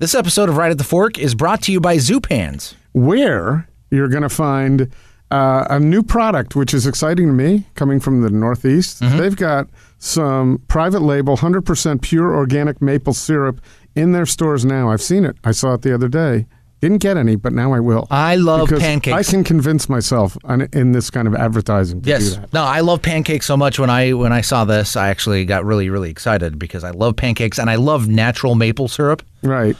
This episode of Right at the Fork is brought to you by Zupan's. where you're going to find uh, a new product, which is exciting to me, coming from the Northeast. They've got some private label, 100% pure organic maple syrup in their stores now. I've seen it. I saw it the other day. Didn't get any, but now I will. I love because pancakes. I can convince myself on, in this kind of advertising to do Yes. that. No, I love pancakes so much. When I when I saw this, I actually got really really excited because I love pancakes and I love natural maple syrup. Right.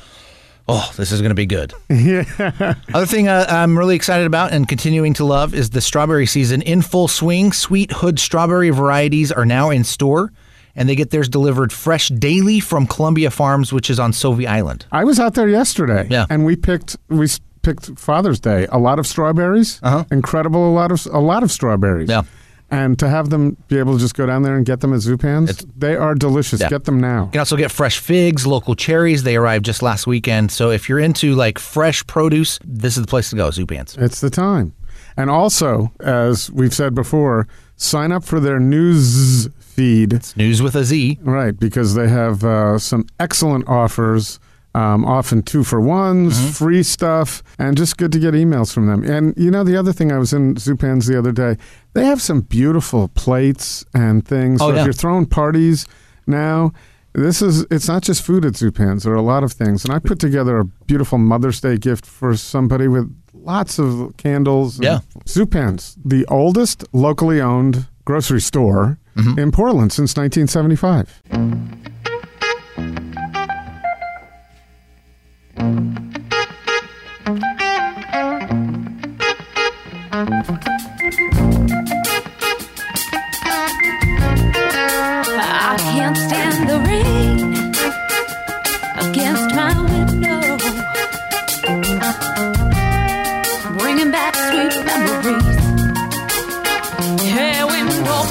Oh, this is going to be good. Yeah. Other thing uh, I'm really excited about and continuing to love is the strawberry season in full swing. Sweet Hood strawberry varieties are now in store, and they get theirs delivered fresh daily from Columbia Farms, which is on Sauvie Island. I was out there yesterday. Yeah. And we picked we picked Father's Day. A lot of strawberries. Uh-huh. Incredible. A lot of a lot of strawberries. Yeah. And to have them be able to just go down there and get them at Zupan's, they are delicious. Yeah. Get them now. You can also get fresh figs, local cherries. They arrived just last weekend. So if you're into like fresh produce, this is the place to go, Zupan's. It's the time. And also, as we've said before, sign up for their news feed. It's news with a Z. Right, because they have uh, some excellent offers, um, often two for ones, Mm-hmm. free stuff, and just good to get emails from them. And you know, the other thing, I was in Zupan's the other day, they have some beautiful plates and things. Oh, so yeah. if you're throwing parties now, this is it's not just food at Zupan's. There are a lot of things. And I put together a beautiful Mother's Day gift for somebody with lots of candles. and- Yeah. Zupan's, the oldest locally owned grocery store Mm-hmm. in Portland since 1975.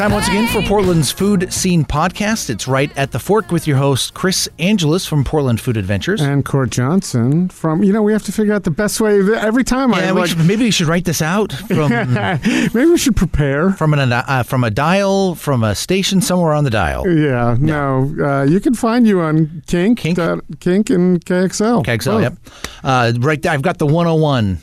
Time once again for Portland's Food Scene Podcast. It's right at the fork with your host, Chris Angelus from Portland Food Adventures. And Court Johnson from, you know, we have to figure out the best way. Every time I yeah, we like, should, maybe we should write this out from maybe we should prepare. from an uh, from a dial from a station somewhere on the dial. Yeah, no. Uh, you can find you on Kink, Kink? dot- Kink and KXL. KXL, yep. Uh, right there, I've got the 101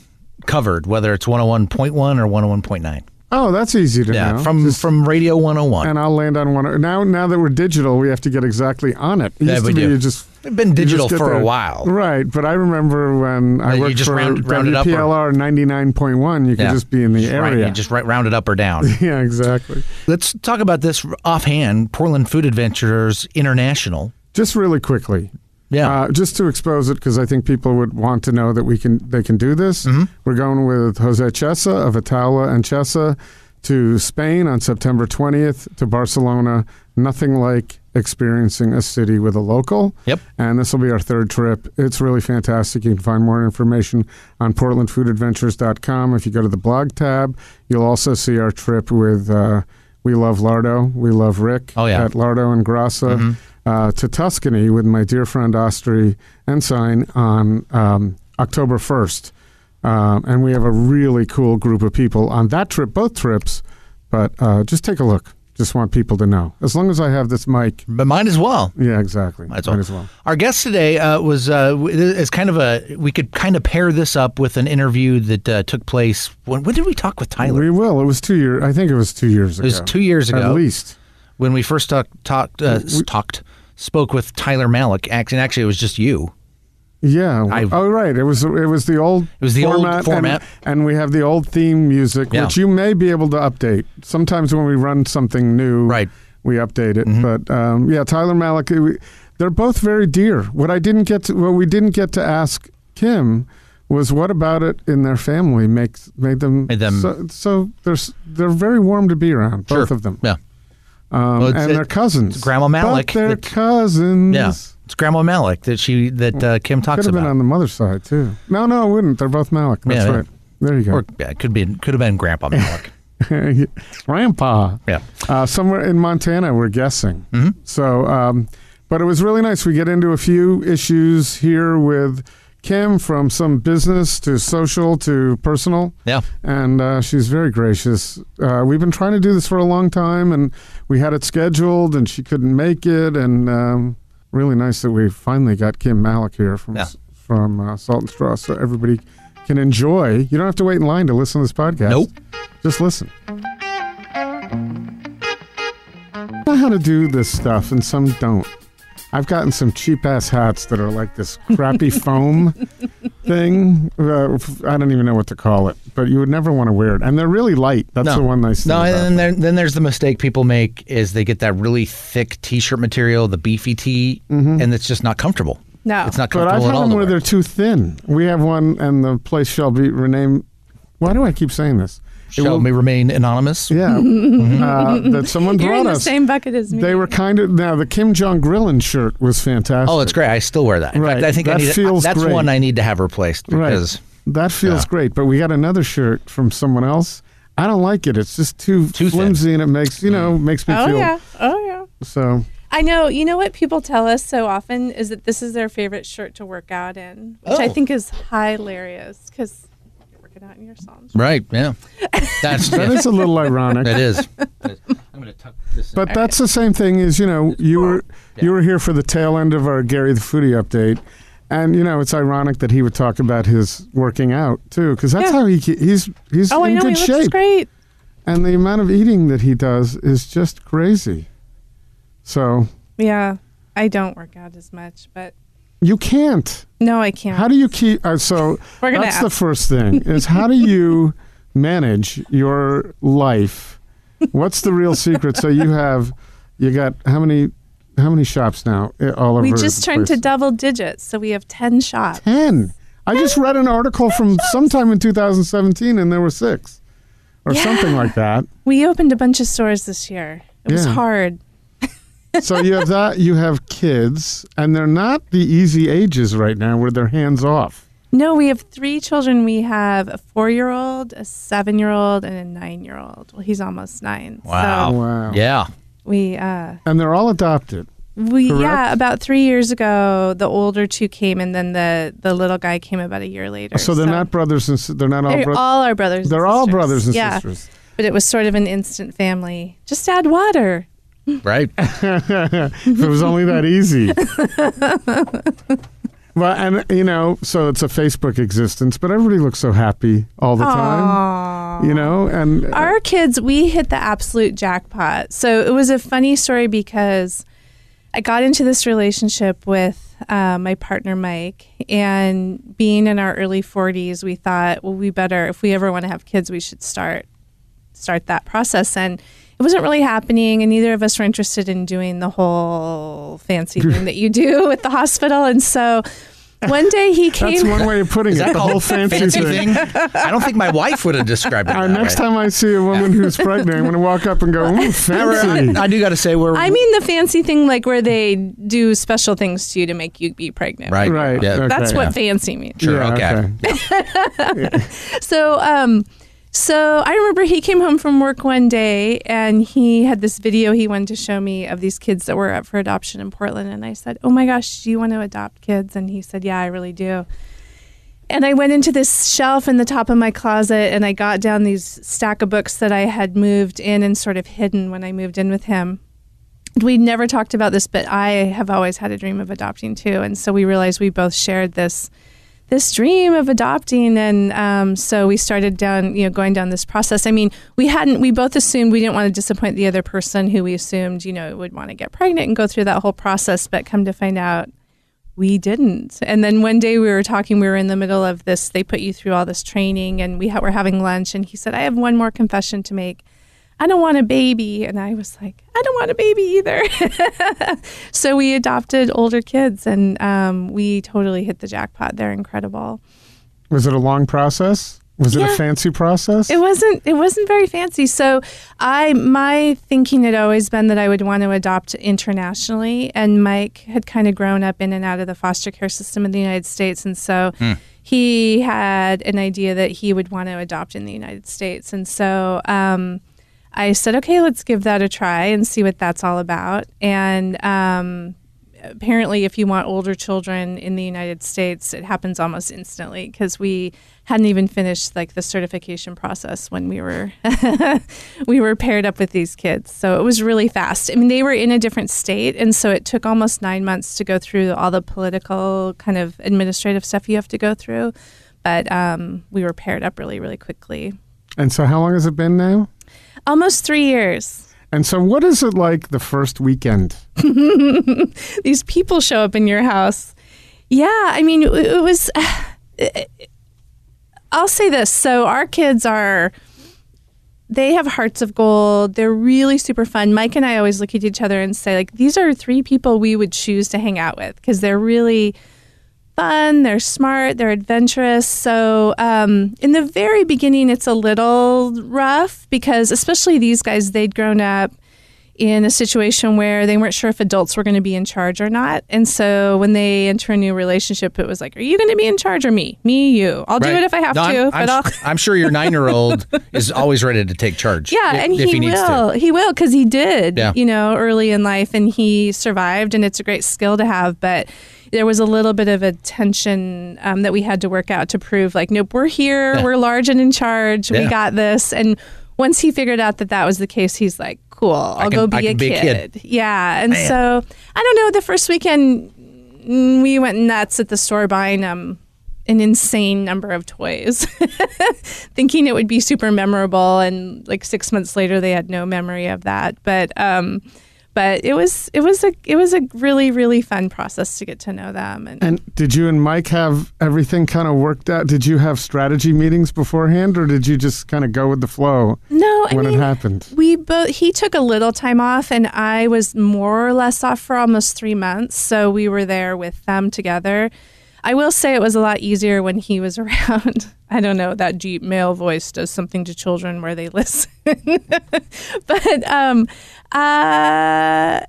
covered, whether it's 101.1 or 101.9. Oh, that's easy to Yeah, know. from Just- from Radio 101. and I'll land on one. Oh, now, now that we're digital, we have to get exactly on it. It Yeah, used we to be do. just They've been digital for a while. right? But I remember when I worked just for round- round it up or- WPLR ninety nine point one. You could Yeah. just be in the Just right- area. you just right, round it up or down. yeah, exactly. Let's talk about this offhand. Portland Food Adventures International. Just really quickly, Yeah. Uh, just to expose it, because I think people would want to know that we can they can do this. Mm-hmm. We're going with Jose Chesa of Ataula and Chesa to Spain on September 20th to Barcelona. Nothing like experiencing a city with a local. Yep. And this will be our third trip. It's really fantastic. You can find more information on portlandfoodadventures.com. If you go to the blog tab, you'll also see our trip with uh, We Love Lardo. We love Rick Oh, yeah. Mm-hmm. at Lardo and Grassa. Uh, to Tuscany with my dear friend Ostri Ensign on um, October 1st. Um, and we have a really cool group of people on that trip, both trips. But uh, just take a look. Just want people to know. As long as I have this mic, but mine as well. yeah, exactly. Might as Might well. as well. Our guest today uh, was uh, is kind of a. We could kind of pair this up with an interview that uh, took place. When, when did we talk with Tyler? We will. It was two years. I think it was two years ago. it was two years ago. At least. when we first talk, talked uh, s- talked spoke with Tyler Malek. And actually, it was just you. Yeah. I- oh, right. It was. It was the old. It was the old format, and- and, we have the old theme music, Yeah. which you may be able to update. Sometimes when we run something new, Right. we update it. Mm-hmm. But um, yeah, Tyler Malek. we- They're both very dear. What I didn't get to, what we didn't get to ask Kim was what about it in their family makes made them Made them- so, so they're they're very warm to be around, both Sure. of them. Yeah. Um, Well, and they're cousins. Grandma Malek But they're that- cousins. Yeah. It's Grandma Malek that she that uh, Kim talks about. Could have been on the mother's side too. No, no, it wouldn't. They're both Malek. That's Yeah, right. There you go. or yeah, it could be could have been Grandpa Malek. Grandpa. yeah. Uh, somewhere in Montana, we're guessing. Mhm. So, um, but it was really nice. We get into a few issues here with Kim from some business to social to personal. Yeah. and uh, she's very gracious. Uh, we've been trying to do this for a long time, and we had it scheduled, and she couldn't make it, and um, really nice that we finally got Kim Malek here from Yeah. from uh, Salt and Straw, so everybody can enjoy. You don't have to wait in line to listen to this podcast. Nope. Just listen. I know how to do this stuff, and some don't. I've gotten some cheap ass hats that are like this crappy foam thing. Uh, I don't even know what to call it, but you would never want to wear it. And they're really light. That's No. the one nice thing. No, about and then, there, then there's the mistake people make is they get that really thick t-shirt material, the beefy tee, and it's just not comfortable. No. It's not But comfortable I've at had all. them where they're too thin. We have one, and the place shall be renamed. Why do I keep saying this? It Shall will- we remain anonymous? Yeah, uh, that someone You're brought in the us. same bucket as me. They were kind of now the Kim Jong Grillin shirt was fantastic. Oh, it's great. I still wear that. In Right. fact, I think I That need feels that's great. one I need to have replaced because That feels Yeah. great. But we got another shirt from someone else. I don't like it. It's just too, Too thin. flimsy, and it makes you know makes me Oh feel yeah. Oh yeah. so. I know. You know what people tell us so often is that this is their favorite shirt to work out in, which I Oh. think is hilarious because you're working out in your songs. right, yeah. That's That yeah, is a little ironic. it is. I'm going to tuck this. In. But that's the same thing as you know you were you were here for the tail end of our Gary the Foodie update, and you know it's ironic that he would talk about his working out too because that's Yeah. how he ke- he's he's Oh, I in know. good He shape, looks great. and the amount of eating that he does is just crazy. So Yeah. I don't work out as much, but you can't. no, I can't. How do you keep? Uh, so that's the first thing is how do you manage your life? What's the real secret? So you have you got how many how many shops now uh, all over? we just turned to double digits, so we have ten shops. ten. I just read an article from sometime in 2017, and there were six, or Yeah. something like that. We opened a bunch of stores this year. It was hard. So you have that. You have kids, and they're not the easy ages right now where they're hands off. No, we have three children. We have a four-year-old, a seven-year-old, and a nine-year-old. Well, he's almost nine. Wow. So Wow. Yeah. we uh, And they're all adopted. We Correct? yeah, about three years ago, the older two came, and then the the little guy came about a year later. So they're not brothers and si- they're not all They're brothers. all our brothers. They're all sisters. brothers and yeah, sisters. but it was sort of an instant family. Just add water. Right. if it was only that easy. well, and you know, so it's a Facebook existence, but everybody looks so happy all the time. You know, and uh, Our kids, we hit the absolute jackpot. So it was a funny story because I got into this relationship with uh, my partner Mike, and being in our early 40s, we thought, well, we better, if we ever want to have kids, we should start start that process. And it wasn't really happening, and neither of us were interested in doing the whole fancy thing that you do at the hospital. And so one day he came. that's one way of putting it. The whole fancy, fancy thing. thing? I don't think my wife would have described it. Uh, that next way. time I see a woman who's pregnant, I'm going to walk up and go, "Ooh, fancy." I, I do got to say we're I mean the fancy thing, like where they do special things to you to make you be pregnant. right. Right. Yeah. Okay. That's what Yeah. fancy means. Sure. Yeah, okay. So, um, so I remember he came home from work one day and he had this video he wanted to show me of these kids that were up for adoption in Portland. And I said, "Oh my gosh, do you want to adopt kids?" And he said, "Yeah, I really do." And I went into this shelf in the top of my closet and I got down these stack of books that I had moved in and sort of hidden when I moved in with him. We never talked about this, but I have always had a dream of adopting too. And so we realized we both shared this this dream of adopting and um, so we started down you know going down this process. I mean we hadn't we both assumed we didn't want to disappoint the other person who we assumed you know would want to get pregnant and go through that whole process but come to find out we didn't. And then one day we were talking we were in the middle of this they put you through all this training and we ha- were having lunch and he said i have one more confession to make I don't want a baby. And I was like, I don't want a baby either. so we adopted older kids and um, we totally hit the jackpot. They're incredible. Was it a long process? Was it a fancy process? It wasn't it wasn't very fancy. So I my thinking had always been that I would want to adopt internationally and Mike had kind of grown up in and out of the foster care system in the United States and so he had an idea that he would want to adopt in the United States. And so um, I said, okay, let's give that a try and see what that's all about. And um, apparently, if you want older children in the United States, it happens almost instantly because we hadn't even finished like the certification process when we were we were paired up with these kids. So it was really fast. I mean, they were in a different state, and so it took almost nine months to go through all the political kind of administrative stuff you have to go through. But um, we were paired up really, really quickly. And so, how long has it been now? Almost three years. And so, what is it like the first weekend? these people show up in your house. Yeah, I mean, it, it was. I'll say this. So our kids are. They have hearts of gold. They're really super fun. Mike and I always look at each other and say, like, these are three people we would choose to hang out with because they're really fun. They're smart. They're adventurous. So um, in the very beginning, it's a little rough because, especially these guys, they'd grown up in a situation where they weren't sure if adults were going to be in charge or not. And so when they enter a new relationship, it was like, are you going to be in charge or me? Me, you. I'll do it if I have No, to, I'm, but I'm. I'm sure your nine year old is always ready to take charge. Yeah, i- and if he, needs will. to. He will because he did, Yeah. you know, early in life and he survived, and it's a great skill to have. But there was a little bit of a tension um, that we had to work out to prove, like, nope, we're here, Yeah. we're large and in charge, we got this. And once he figured out that that was the case, he's like, cool, I'll can- go be, a, be a kid. kid. Yeah, and Man. so I don't know. The first weekend, mm, we went nuts at the store buying um an insane number of toys, thinking it would be super memorable. And like six months later, they had no memory of that. But um, but it was it was a it was a really really fun process to get to know them. And, And did you and Mike have everything kind of worked out? Did you have strategy meetings beforehand, or did you just kind of go with the flow no, I when mean, it happened? we both he took a little time off and i was more or less off for almost three months so we were there with them together i will say it was a lot easier when he was around i don't know that deep male voice does something to children where they listen but um uh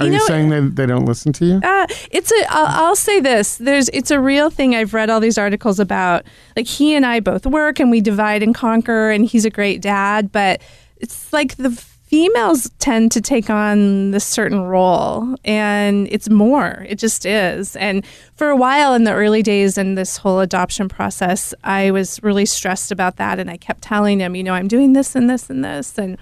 Are you, know, saying they, they don't listen to you? uh, it's a. I'll, I'll say this. There's. It's a real thing. I've read all these articles about. Like he and I both work, and we divide and conquer. And he's a great dad, but it's like the females tend to take on this certain role, and it's more. It just is. And for a while in the early days in this whole adoption process, I was really stressed about that, and I kept telling him, you know, I'm doing this and this and this, and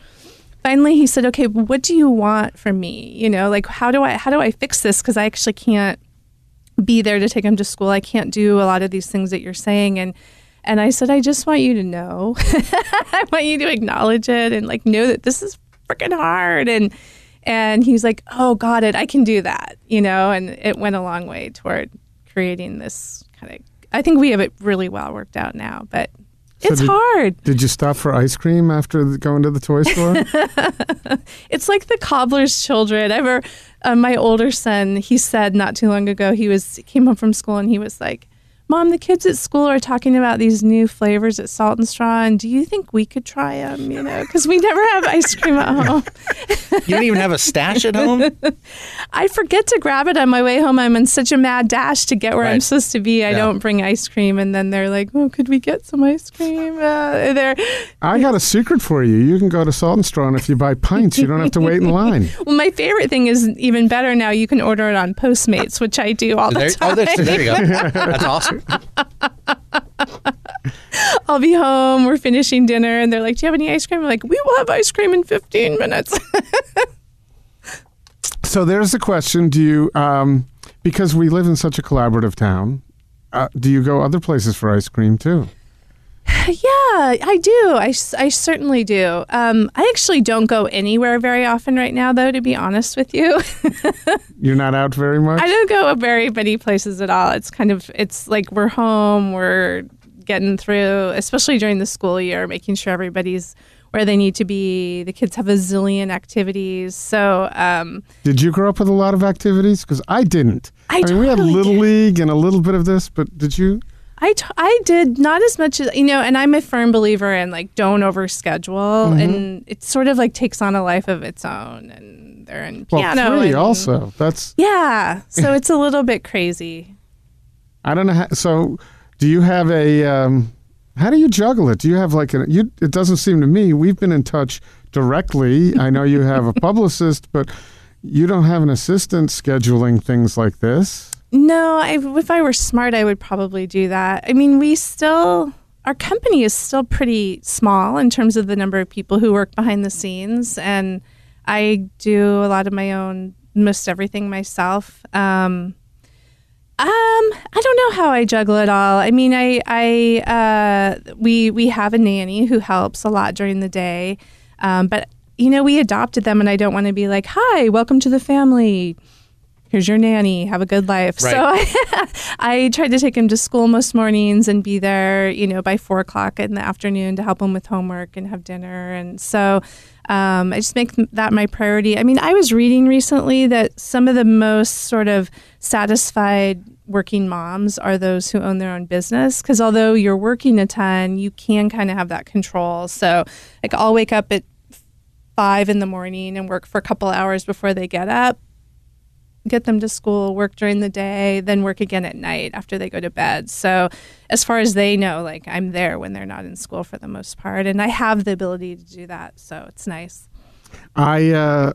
finally he said okay what do you want from me? You know like how do i how do i fix this? Because i actually can't be there to take him to school. I can't do a lot of these things that you're saying. And and i said i just want you to know. I want you to acknowledge it and like know that this is freaking hard and and he's like oh got it i can do that you know and it went a long way toward creating this kind of i think we have it really well worked out now but So it's did- hard Did you stop for ice cream after the- going to the toy store? It's like the cobbler's children. I remember uh, my older son. He said not too long ago he was he came home from school and he was like, "Mom, the kids at school are talking about these new flavors at Salt and Straw, and do you think we could try them? You know, because we never have ice cream at home. You don't even have a stash at home? I forget to grab it on my way home. I'm in such a mad dash to get where I'm supposed to be. I Yeah. don't bring ice cream, and then they're like, "Oh, could we get some ice cream?" Uh, they're I got a secret for you. You can go to Salt and Straw, and if you buy pints, you don't have to wait in line. well. My favorite thing is even better now. You can order it on Postmates, which I do all the time. oh, there, there you go. That's awesome. I'll be home. We're finishing dinner, and they're like, "Do you have any ice cream?" I'm like, "We will have ice cream in 15 minutes." So there's the question: Do you, um, because we live in such a collaborative town, uh, do you go other places for ice cream too? Yeah, I do. I, I certainly do. Um, I actually don't go anywhere very often right now, though. To be honest with you, You're not out very much. I don't go very many places at all. It's kind of it's like we're home. We're getting through, especially during the school year, making sure everybody's where they need to be. The kids have a zillion activities, so. Um, Did you grow up with a lot of activities? Because I didn't. I mean, we had totally little did. league and a little bit of this, but did you? I, t- I did not as much as you know and i'm a firm believer in like don't overschedule Mm-hmm. and it sort of like takes on a life of its own and they're in Well, piano three and- also. That's yeah so it's a little bit crazy I don't know. How, so, do you have a? Um, how do you juggle it? Do you have like a? You, it doesn't seem to me. We've been in touch directly. I know you have a publicist, but you don't have an assistant scheduling things like this. No, I, if I were smart, I would probably do that. I mean, we still, our company is still pretty small in terms of the number of people who work behind the scenes. And I do a lot of my own, most everything myself. Um, um, I don't know how I juggle it all. I mean, I, I, uh, we, we have a nanny who helps a lot during the day. Um, but you know, we adopted them and I don't want to be like, hi, welcome to the family. Here's your nanny. Have a good life. Right. So I, I tried to take him to school most mornings and be there, you know, by four o'clock in the afternoon to help him with homework and have dinner. And so um, I just make that my priority. I mean, I was reading recently that some of the most sort of satisfied working moms are those who own their own business because although you're working a ton, you can kind of have that control. So, like, I'll wake up at five in the morning and work for a couple hours before they get up, get them to school, work during the day, then work again at night after they go to bed. So, as far as they know, like I'm there when they're not in school for the most part, and I have the ability to do that. So it's nice. I uh,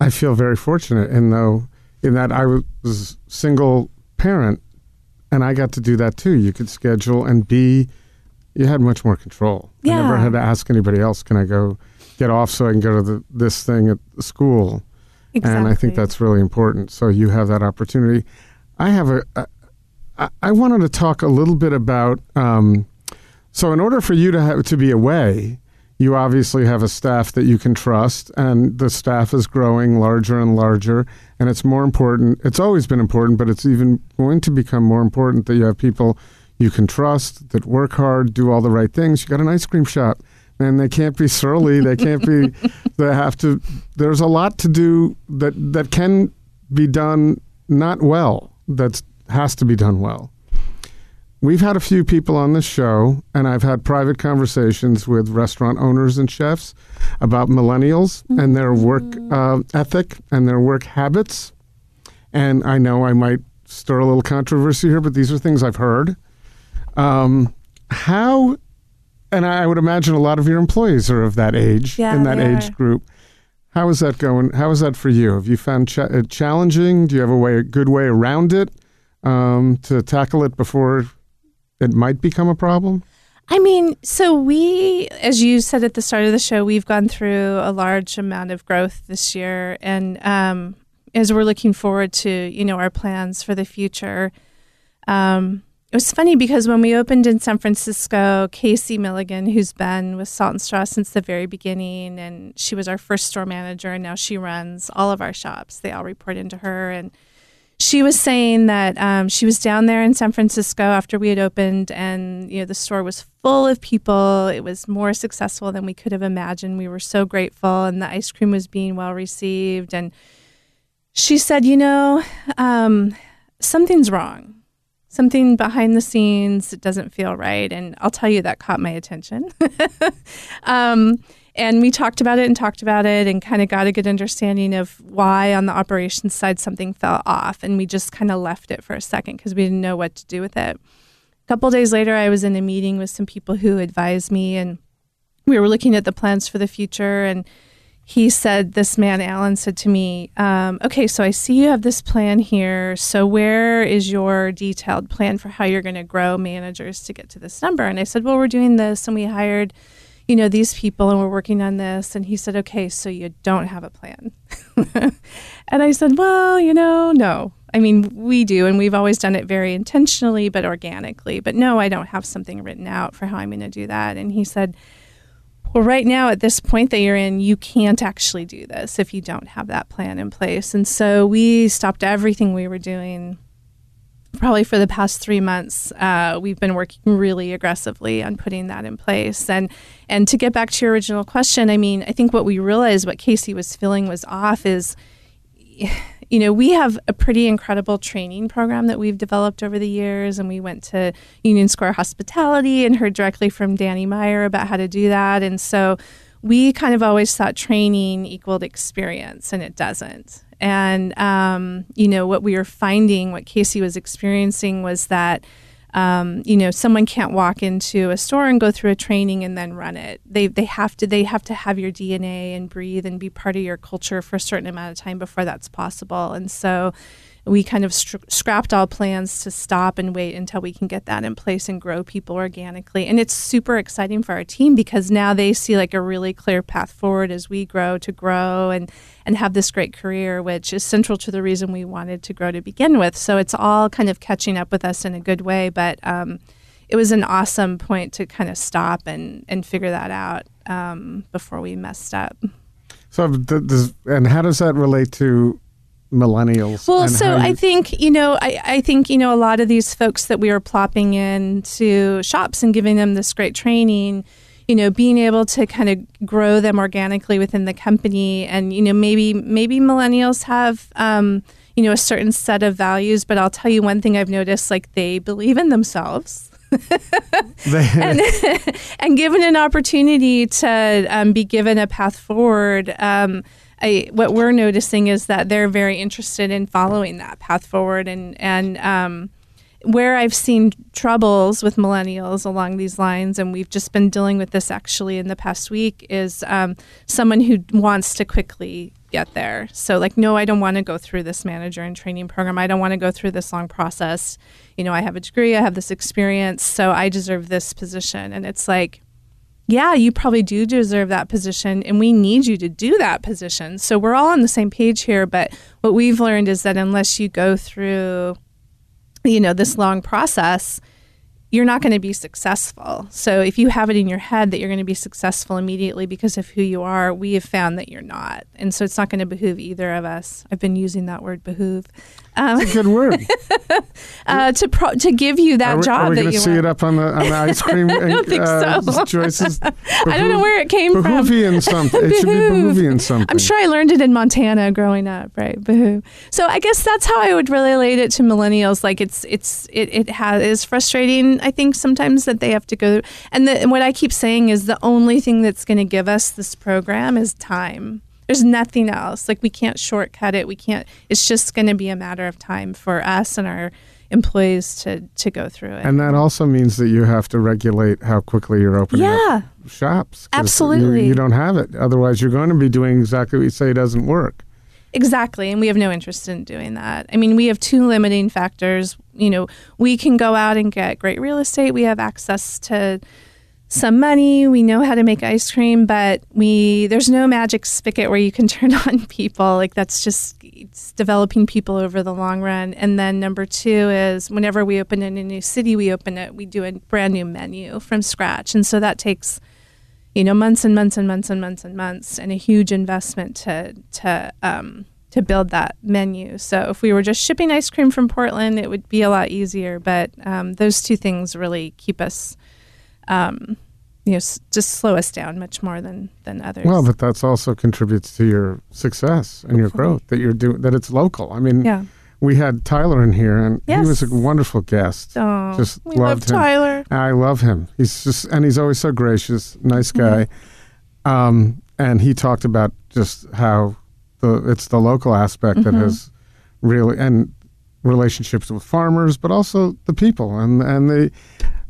I feel very fortunate in though in that I was single parent and I got to do that too. You could schedule and be you had much more control. I never had to ask anybody else, can I go get off so I can go to the, this thing at the school? And I think that's really important. So you have that opportunity. I have a. a I- I wanted to talk a little bit about. Um, so, in order for you to have to be away, you obviously have a staff that you can trust, and the staff is growing larger and larger. And it's more important. It's always been important, but it's even going to become more important that you have people you can trust that work hard, do all the right things. You got an ice cream shop, and they can't be surly. They can't be. they have to. There's a lot to do that that can be done not well. That has to be done well. We've had a few people on this show, and I've had private conversations with restaurant owners and chefs about millennials and their work uh, ethic and their work habits. And I know I might stir a little controversy here, but these are things I've heard. Um, how, and I would imagine a lot of your employees are of that age, Yeah, in that age are. group. How is that going? How is that for you? Have you found cha- it challenging? Do you have a way, a good way around it um, to tackle it before it might become a problem? I mean, so we, as you said at the start of the show, we've gone through a large amount of growth this year, and um, as we're looking forward to, you know, our plans for the future. Um, was funny because when we opened in San Francisco, Casey Milligan, who's been with Salt and Straw since the very beginning, and she was our first store manager, and now she runs all of our shops. They all report into her, and she was saying that um, she was down there in San Francisco after we had opened, and you know the store was full of people. It was more successful than we could have imagined. We were so grateful, and the ice cream was being well received. And she said, "You know, um, something's wrong. Something behind the scenes doesn't feel right." And I'll tell you that caught my attention. um, and we talked about it and talked about it and kind of got a good understanding of why on the operations side something fell off and we just kind of left it for a second because we didn't know what to do with it a couple days later i was in a meeting with some people who advised me and we were looking at the plans for the future and he said this man alan said to me um, okay so i see you have this plan here so where is your detailed plan for how you're going to grow managers to get to this number and i said well we're doing this and we hired you know, these people and we're working on this. And he said, okay, so you don't have a plan. and I said, well, you know, no. I mean, we do, and we've always done it very intentionally, but organically. But no, I don't have something written out for how I'm going to do that. And he said, well, right now, at this point that you're in, you can't actually do this if you don't have that plan in place. And so we stopped everything we were doing probably for the past three months, uh, we've been working really aggressively on putting that in place. And and to get back to your original question, I mean, I think what we realized, what Casey was feeling was off, is you know we have a pretty incredible training program that we've developed over the years, and we went to Union Square Hospitality and heard directly from Danny Meyer about how to do that, and so. We kind of always thought training equaled experience, and it doesn't. And um, you know what we were finding, what Casey was experiencing was that um, you know, someone can't walk into a store and go through a training and then run it. They they have to they have to have your DNA and breathe and be part of your culture for a certain amount of time before that's possible. And so we kind of str- scrapped all plans to stop and wait until we can get that in place and grow people organically. And it's super exciting for our team because now they see like a really clear path forward as we grow to grow and and have this great career, which is central to the reason we wanted to grow to begin with. So it's all kind of catching up with us in a good way, but. Um, it was an awesome point to kind of stop and, and figure that out um, before we messed up. So, and how does that relate to millennials? Well, so I think you know, I, I think you know, a lot of these folks that we are plopping into shops and giving them this great training, you know, being able to kind of grow them organically within the company, and you know, maybe maybe millennials have. Um, you know, a certain set of values, but I'll tell you one thing I've noticed like they believe in themselves. and, and given an opportunity to um, be given a path forward, um, I, what we're noticing is that they're very interested in following that path forward. And, and um, where I've seen troubles with millennials along these lines, and we've just been dealing with this actually in the past week, is um, someone who wants to quickly get there. So, like, no, I don't want to go through this manager and training program. I don't want to go through this long process. You know, I have a degree, I have this experience, so I deserve this position. And it's like, yeah, you probably do deserve that position, and we need you to do that position. So we're all on the same page here. But what we've learned is that unless you go through, you know, this long process, you're not going to be successful. So if you have it in your head that you're going to be successful immediately because of who you are, we have found that you're not. And so it's not going to behoove either of us. I've been using that word behoove um, That's a good word. uh, to pro- to give you that are we, job are we going to see want. it up on the on the ice cream? I don't think so. Joyce's. I don't know where it came from. Behoovian something. It should be behoovian something. I'm sure I learned it in Montana growing up, right? Boo. So I guess that's how I would relate it to millennials. Like it's it's it it has is frustrating. I think sometimes that they have to go. And, the, and what I keep saying is the only thing that's going to give us this program is time. There's nothing else. Like we can't shortcut it. We can't. It's just going to be a matter of time for us and our employees to to go through it. And that also means that you have to regulate how quickly you're opening yeah. shops. Absolutely. You, you don't have it. Otherwise, you're going to be doing exactly what you say doesn't work. Exactly, and we have no interest in doing that. I mean, we have two limiting factors. You know, we can go out and get great real estate. We have access to some money. We know how to make ice cream, but we there's no magic spigot where you can turn on people. Like that's just it's developing people over the long run. And then number two is whenever we open in a new city, we open it. We do a brand new menu from scratch, and so that takes you know months and months and months and months and months and a huge investment to to um, to build that menu. So if we were just shipping ice cream from Portland, it would be a lot easier. But um, those two things really keep us, um, you know, s- just slow us down much more than than others. Well, but that's also contributes to your success and your growth that you're doing. That it's local. I mean, yeah. we had Tyler in here, and he was a wonderful guest. Oh, Just we love loved him. Tyler. I love him. He's just and he's always so gracious, nice Mm-hmm. guy. Um, and he talked about just how the it's the local aspect that Mhm. has really and relationships with farmers, but also the people and and the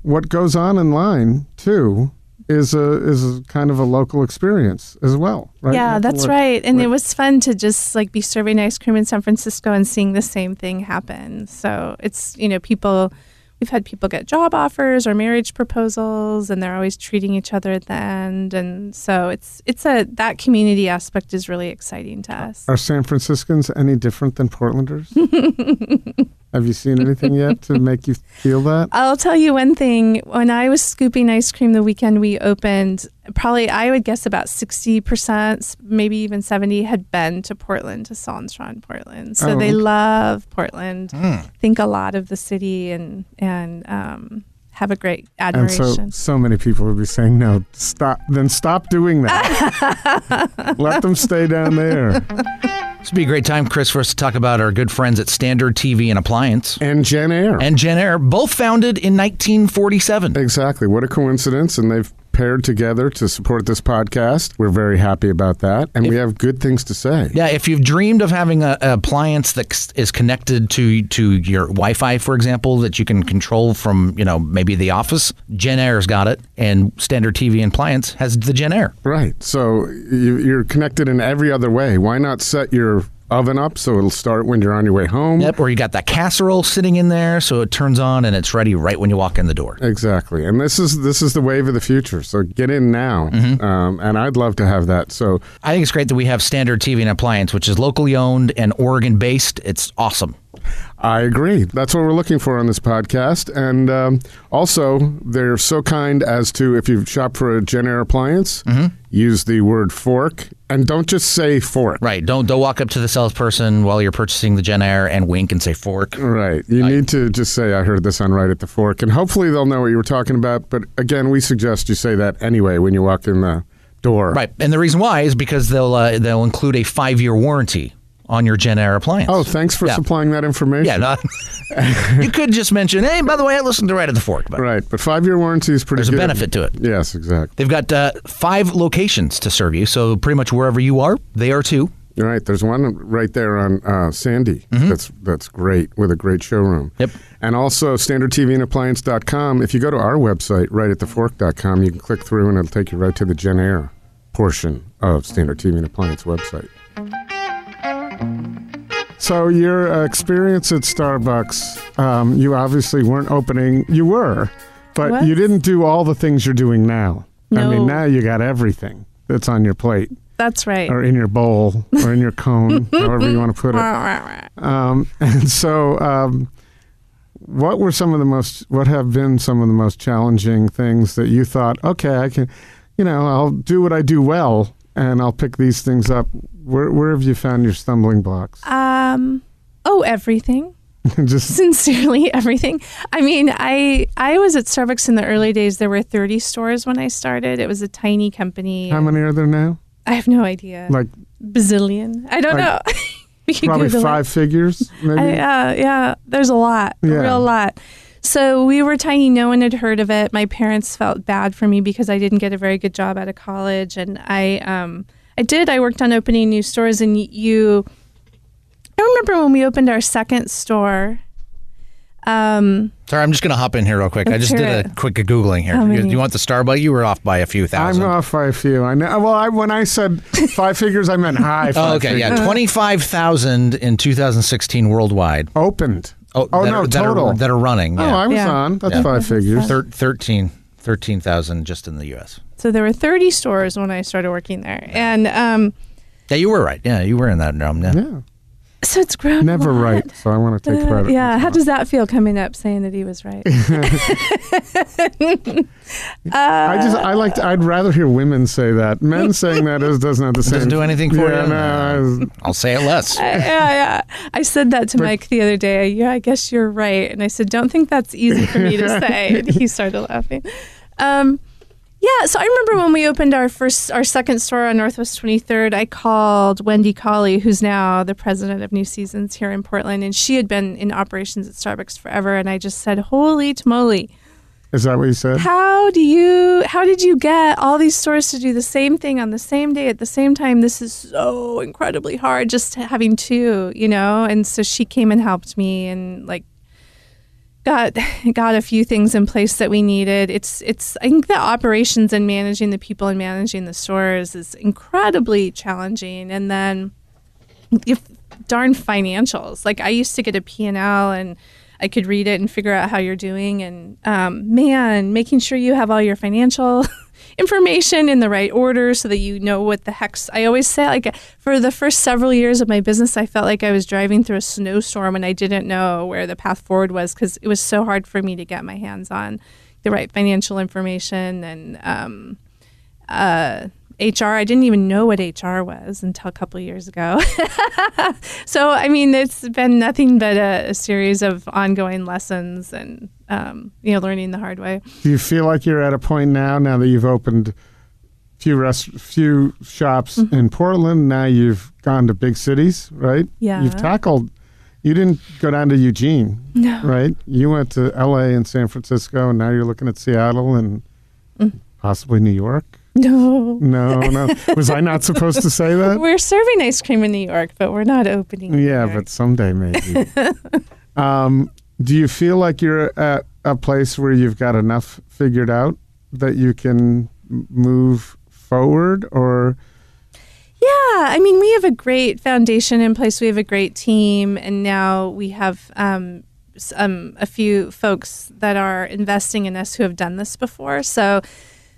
what goes on in line too is a is a kind of a local experience as well, right? Yeah, that's right. And it was fun to just like be serving ice cream in San Francisco and seeing the same thing happen. So it's, you know, people, we've had people get job offers or marriage proposals and they're always treating each other at the end. And so it's, it's a, that community aspect is really exciting to us. Are San Franciscans any different than Portlanders? Have you seen anything yet to make you feel that? I'll tell you one thing. When I was scooping ice cream the weekend we opened, probably I would guess about 60%, maybe even 70 had been to Portland, to Salt and Portland. So Oh, they okay. love Portland, Mm. think a lot of the city and, and um, have a great admiration. And so, so many people would be saying, "No, stop! Then stop doing that. Let them stay down there." This would be a great time, Chris, for us to talk about our good friends at Standard TV and Appliance And Jenn-Air. and Jenn-Air, both founded in 1947. exactly. What a coincidence! And they've paired together to support this podcast. We're very happy about that, and we have good things to say. Yeah, if you've dreamed of having a, a appliance that is connected to to your Wi-Fi, for example, that you can control from you know maybe the office, Jenn-Air's got it, and Standard TV and Appliance has the Jenn-Air. Right. So you, you're connected in every other way. Why not set your oven up so it'll start when you're on your way home? Yep, or you got that casserole sitting in there, so it turns on and it's ready right when you walk in the door. Exactly, and this is this is the wave of the future. So get in now, um, and I'd love to have that. So I think it's great that we have Standard TV and Appliance, which is locally owned and Oregon based. It's awesome. I agree. That's what we're looking for on this podcast. And um, also, they're so kind as to if you shop for a Jenn-Air appliance, use the word fork, and don't just say fork. Right. Don't don't walk up to the salesperson while you're purchasing the Jenn-Air and wink and say fork. Right. You need to just say, I heard this on Right at the Fork. And hopefully they'll know what you were talking about. But again, we suggest you say that anyway when you walk in the door. Right. And the reason why is because they'll uh, they'll include a five year warranty on your Jenn-Air appliance. Oh, thanks for Yeah. supplying that information. Yeah, you could just mention, hey, by the way, I listened to Right at the Fork. But Right. But five year warranty is pretty There's a good. benefit to it. Yes, exactly. They've got uh, five locations to serve you, so pretty much wherever you are, they are too. You're right. There's one right there on uh, Sandy. That's that's great with a great showroom. Yep. And also standardtvandappliance.com. If you go to our website, right at thefork.com, you can click through and it'll take you right to the Jenn-Air portion of Standard TV and Appliance website. So your experience at Starbucks, um, you obviously weren't opening. You were, but Was? you didn't do all the things you're doing now. No. I mean, now you got everything that's on your plate That's right. or in your bowl or in your cone, however you want to put it. Um, and so, um, what were some of the most, what have been some of the most challenging things that you thought, okay, I can, you know, I'll do what I do well and I'll pick these things up. Where, where have you found your stumbling blocks? Um. Oh, everything. Just Sincerely, everything. I mean, I I was at Starbucks in the early days. There were 30 stores when I started. It was a tiny company. how many are there now? I have no idea. Like Bazillion. I don't Like, know. probably Google it. five figures, maybe. I, uh, yeah, there's a lot, Yeah. a real lot. So we were tiny. No one had heard of it. My parents felt bad for me because I didn't get a very good job out of college, and I, um, I did. I worked on opening new stores, and you. I remember when we opened our second store. Um, Sorry, I'm just going to hop in here real quick. I just did a quick Googling here. You, you want the Starbucks? You were off by a few thousand. I'm off by a few. I know. Well, I, when I said five figures, I meant high. Five Oh, okay, yeah, figures. twenty-five thousand in 2016 worldwide. Opened. Oh, Oh, that no, are, that total. Are, that are running. Oh, Yeah. I was Yeah. on. That's Yeah. five figures. Thir- 13 13,000 just in the U.S. so there were 30 stores when I started working there, and um, Yeah, you were right. Yeah, you were in that realm. Yeah. Yeah. So it's grown. Never lot. right. So I want to take Uh, credit. yeah, how does that feel coming up saying that he was right? I just I like to, I'd rather hear women say that. Men saying that is doesn't have the same. Doesn't do anything for yeah, you. No, I- I'll say it less. yeah, yeah. I said that to Mike the other day. Yeah, I guess you're right. And I said, don't think that's easy for me to say. And he started laughing. Um, yeah, so I remember when we opened our first, our second store on Northwest 23rd, I called Wendy Collie, who's now the president of New Seasons here in Portland, and she had been in operations at Starbucks forever. And I just said, holy tamale. is that what you said? How do you how did you get all these stores to do the same thing on the same day at the same time? This is so incredibly hard just having two, you know? And so she came and helped me and like got got a few things in place that we needed. It's it's I think the operations and managing the people and managing the stores is incredibly challenging and then if darn financials. Like I used to get a P&L and I could read it and figure out how you're doing. And um, man, making sure you have all your financial information in the right order so that you know what the heck's. I always say, like, for the first several years of my business, I felt like I was driving through a snowstorm and I didn't know where the path forward was because it was so hard for me to get my hands on the right financial information and um, uh, HR. I didn't even know what HR was until a couple of years ago. so, I mean, it's been nothing but a, a series of ongoing lessons and, um, you know, learning the hard way. Do you feel like you're at a point now, now that you've opened few rest, few shops Mm-hmm. in Portland? Now you've gone to big cities, right? Yeah. You've tackled. You didn't go down to Eugene, No. right? You went to L.A. and San Francisco, and now you're looking at Seattle and possibly New York. No. No, no. Was I not supposed to say that? We're serving ice cream in New York, but we're not opening. Yeah, but someday maybe. um, do you feel like you're at a place where you've got enough figured out that you can move forward, or Yeah, I mean, we have a great foundation in place. We have a great team, and now we have um, s- um, a few folks that are investing in us who have done this before. So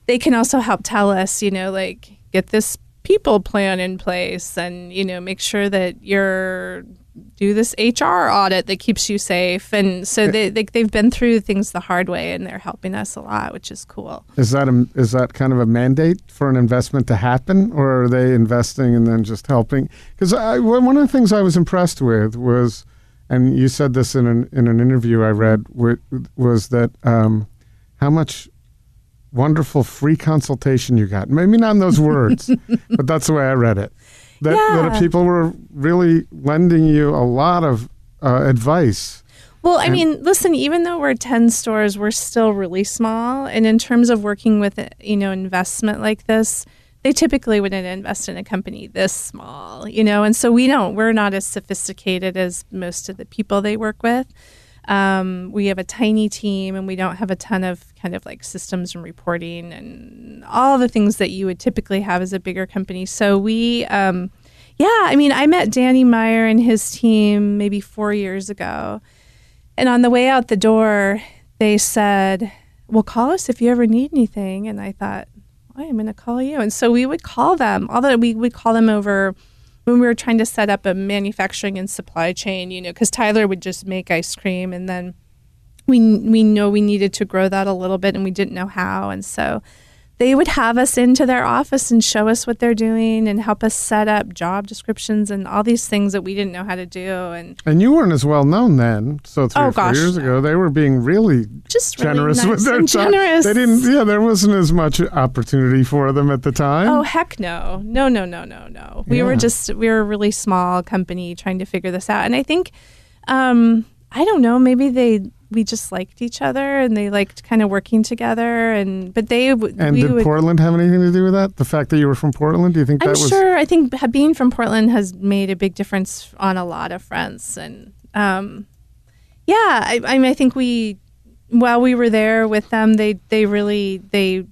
they can also help tell us, you know, like get this people plan in place, and you know, make sure that you're do this HR audit that keeps you safe. And so they, they they've been through things the hard way, and they're helping us a lot, which is cool. is that a, is that kind of a mandate for an investment to happen, or are they investing and then just helping? Because one of the things I was impressed with was, and you said this in an in an interview I read, was that um, how much wonderful free consultation you got. Maybe not in those words, but that's the way I read it. That, that people were really lending you a lot of uh, advice. Well, I And- mean, listen, even though we're 10 stores, we're still really small. And in terms of working with, you know, investment like this, they typically wouldn't invest in a company this small, you know, and so we don't, we're not as sophisticated as most of the people they work with. Um, we have a tiny team and we don't have a ton of kind of like systems and reporting and all the things that you would typically have as a bigger company. So we, um, yeah, I mean, I met Danny Meyer and his team maybe four years ago. And on the way out the door, they said, Well, call us if you ever need anything. And I thought, I am going to call you. And so we would call them, although we would call them over when we were trying to set up a manufacturing and supply chain, you know, because Tyler would just make ice cream and then we we know we needed to grow that a little bit and we didn't know how. And so they would have us into their office and show us what they're doing and help us set up job descriptions and all these things that we didn't know how to do and And you weren't as well known then. So three Oh, or four gosh, years no. ago, they were being really just really generous nice with their time. generous. They didn't. Yeah, there wasn't as much opportunity for them at the time. Oh heck no. No, no, no, no, no. We were just we were a really small company trying to figure this out. And I think um I don't know, maybe they we just liked each other and they liked kind of working together and but they w- and did would Portland have anything to do with that? The fact that you were from Portland? Do you think I'm that was? sure. I think being from Portland has made a big difference on a lot of fronts, and um, yeah, I, I mean, I think we, while we were there with them, they they really they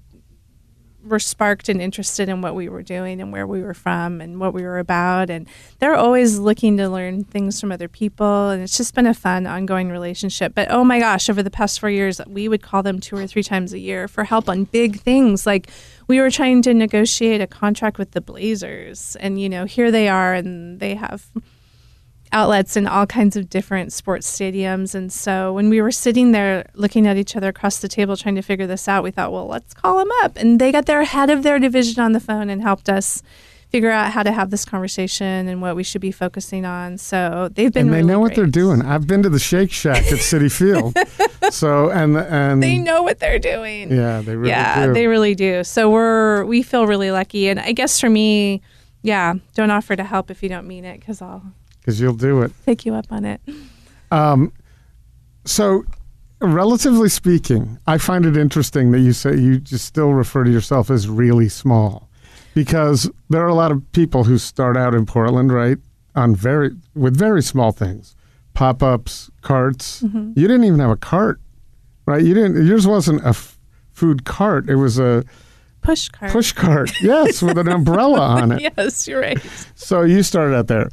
were sparked and interested in what we were doing and where we were from and what we were about, and they're always looking to learn things from other people, and it's just been a fun ongoing relationship. But oh my gosh, over the past four years, we would call them two or three times a year for help on big things. Like we were trying to negotiate a contract with the Blazers, and you know, here they are, and they have outlets in all kinds of different sports stadiums. And so when we were sitting there looking at each other across the table trying to figure this out, we thought, well, let's call them up. And they got their head of their division on the phone and helped us figure out how to have this conversation and what we should be focusing on. So they've been and they really know what they're doing. I've been to the Shake Shack at Citi Field, so and and They know what they're doing. yeah, they really yeah, do. they really do. So we're we feel really lucky, and I guess for me, yeah, don't offer to help if you don't mean it, because I'll because you'll do it. take you up on it. Um, so, relatively speaking, I find it interesting that you say you just still refer to yourself as really small, because there are a lot of people who start out in Portland, right, on very with very small things, pop ups, carts. Mm-hmm. You didn't even have a cart, right? You didn't. Yours wasn't a f- food cart. It was a Push cart. push cart. yes, with an umbrella on it. Yes, you're right. So you started out there.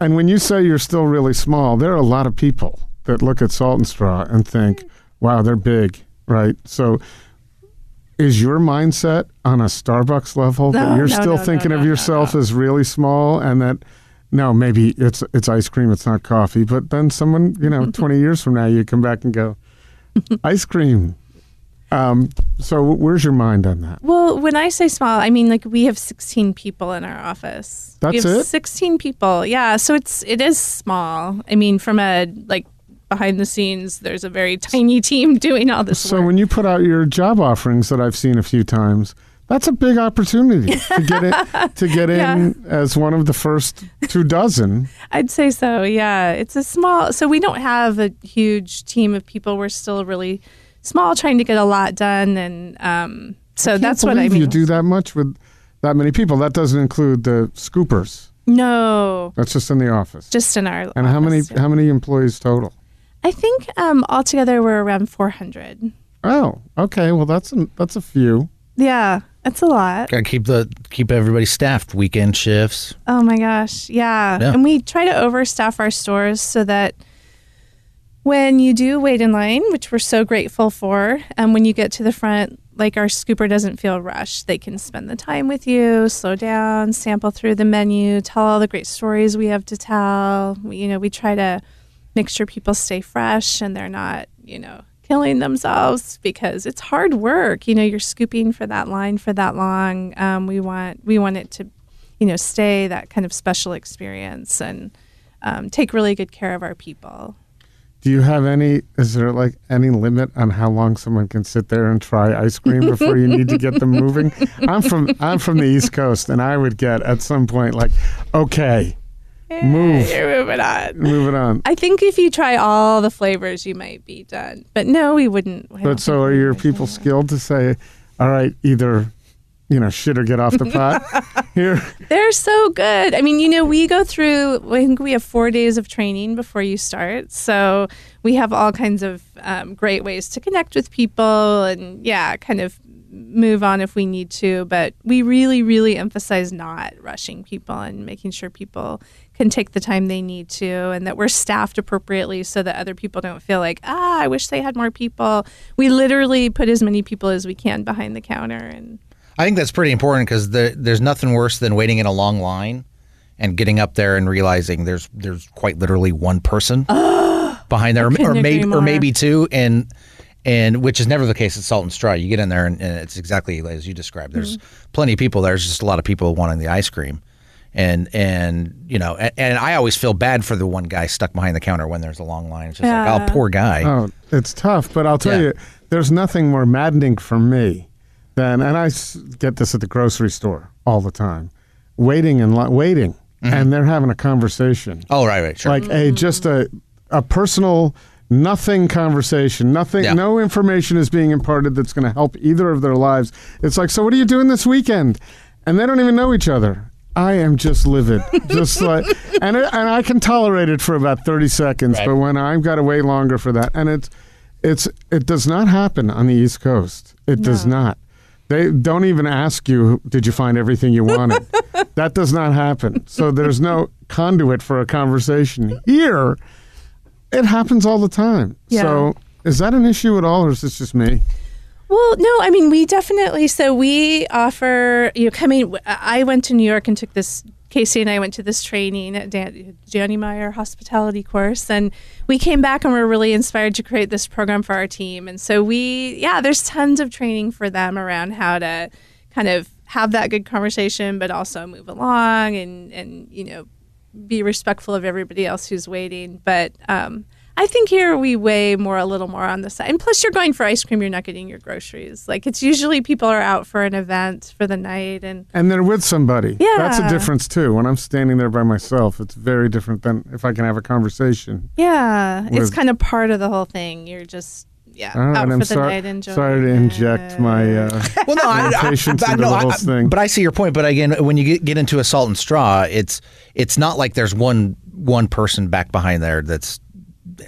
And when you say you're still really small, there are a lot of people that look at Salt and Straw and think, wow, they're big, right? So is your mindset on a Starbucks level that you're no, still no, thinking no, of no, yourself no. as really small and that no, maybe it's it's ice cream, it's not coffee, but then someone, you know, 20 years from now you come back and go, ice cream. Um, so where's your mind on that? Well, when I say small, I mean like we have 16 people in our office. we That's have it? 16 people. Yeah, so it's it is small. I mean, from a like behind the scenes, there's a very tiny team doing all this So work. when you put out your job offerings that I've seen a few times, that's a big opportunity to get it to get in as one of the first two dozen. I'd say so. Yeah, it's a small. So we don't have a huge team of people. We're still really small, trying to get a lot done. And um, So Can't that's what I believe mean. You do that much with that many people. That doesn't include the scoopers. no, That's just in the office. just in our. and how many yeah. how many employees total? I think um, altogether we're around 400. Oh, okay. Well, that's a, that's a few. Yeah, it's a lot. Got to keep the keep everybody staffed. Weekend shifts. Oh my gosh. Yeah. Yeah. And we try to overstaff our stores so that when you do wait in line, which we're so grateful for, and when you get to the front, like our scooper doesn't feel rushed. They can spend the time with you, slow down, sample through the menu, tell all the great stories we have to tell. We, you know, we try to make sure people stay fresh and they're not, you know, killing themselves because it's hard work. You know, you're scooping for that line for that long. Um, we want we want it to, you know, stay that kind of special experience and um, take really good care of our people. Do you have any? Is there like any limit on how long someone can sit there and try ice cream before you need to get them moving? I'm from I'm from the East Coast, and I would get at some point like, okay, Move. You're moving on. move it on. I think if you try all the flavors, you might be done. But no, we wouldn't. Don't But so are your people skilled to say, all right, either you know shit or get off the pot here? They're so good. I mean, you know, we go through, I think we have four days of training before you start. So we have all kinds of um, great ways to connect with people and, yeah, kind of move on if we need to. But we really, really emphasize not rushing people and making sure people can take the time they need to and that we're staffed appropriately so that other people don't feel like, ah, I wish they had more people. We literally put as many people as we can behind the counter and I think that's pretty important because the, there's nothing worse than waiting in a long line and getting up there and realizing there's there's quite literally one person behind there, or, or agree maybe or maybe two, and and which is never the case at Salt and Straw. You get in there and, and it's exactly as you described. There's Mm-hmm. plenty of people. There. There's just a lot of people wanting the ice cream. And and you know and, and I always feel bad for the one guy stuck behind the counter when there's a long line. It's just like oh poor guy. Oh, it's tough, but I'll tell Yeah. you, there's nothing more maddening for me than, and I get this at the grocery store all the time, waiting and li- waiting, mm-hmm. and they're having a conversation, oh right right sure. like a just a a personal nothing conversation, nothing, Yeah. no information is being imparted that's going to help either of their lives. It's like, so what are you doing this weekend? And they don't even know each other. I am just livid, just like, and it, and I can tolerate it for about thirty seconds, Right. but when I've got to wait longer for that, and it's it's it does not happen on the East Coast. It does not. They don't even ask you, did you find everything you wanted? that does not happen. So there's no conduit for a conversation here. It happens all the time. Yeah. So is that an issue at all, or is this just me? Well, no, I mean, we definitely, so we offer, you know, coming, I went to New York and took this, Casey and I went to this training at Dan, Danny Meyer hospitality course. And we came back and we're really inspired to create this program for our team. And so we, yeah, there's tons of training for them around how to kind of have that good conversation, but also move along and, and, you know, be respectful of everybody else who's waiting. But um, I think here we weigh more a little more on the side. And plus, you're going for ice cream, you're not getting your groceries. Like it's usually people are out for an event for the night, and And they're with somebody. Yeah, That's a difference too. When I'm standing there by myself, it's very different than if I can have a conversation. yeah, it's kind of part of the whole thing. You're just yeah All right, out I'm for the sorry, night enjoying. sorry to inject my. Uh, well, no, I, I, patience I, into no, the I- whole I- thing. But I see your point. But again, when you get, get into a salt and straw, it's it's not like there's one one person back behind there that's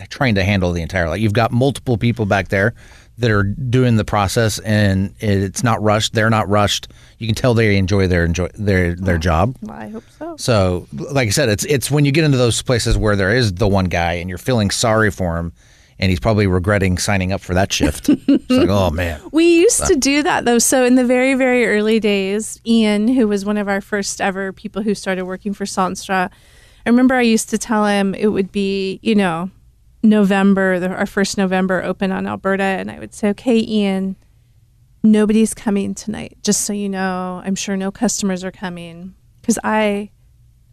trying to handle the entire. Like you've got multiple people back there that are doing the process, and it's not rushed. They're not rushed. You can tell they enjoy their enjoy their their job. Well, I hope so. So, like I said, it's it's when you get into those places where there is the one guy and you're feeling sorry for him, and he's probably regretting signing up for that shift. it's like, oh man. We used to do that though. So in the very, very early days, Ian, who was one of our first ever people who started working for Salt and Straw, I remember I used to tell him it would be, you know, November, the, our first November open on Alberta, and I would say, okay, Ian, nobody's coming tonight. Just so you know, I'm sure no customers are coming because I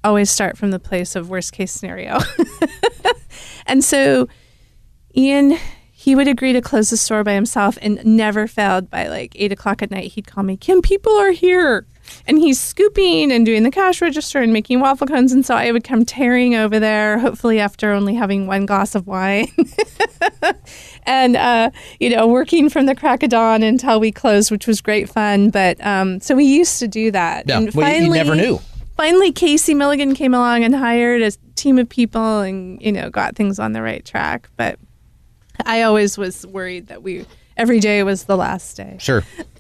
always start from the place of worst case scenario. and so Ian, he would agree to close the store by himself and never failed by like eight o'clock at night. He'd call me, Kim, people are here. And he's scooping and doing the cash register and making waffle cones. And so I would come tearing over there, hopefully after only having one glass of wine. and, uh, you know, working from the crack of dawn until we closed, which was great fun. But um, so we used to do that. Yeah. And Well, you- you never knew. Finally, Casey Milligan came along and hired a team of people and, you know, got things on the right track. But I always was worried that we, every day was the last day. Sure.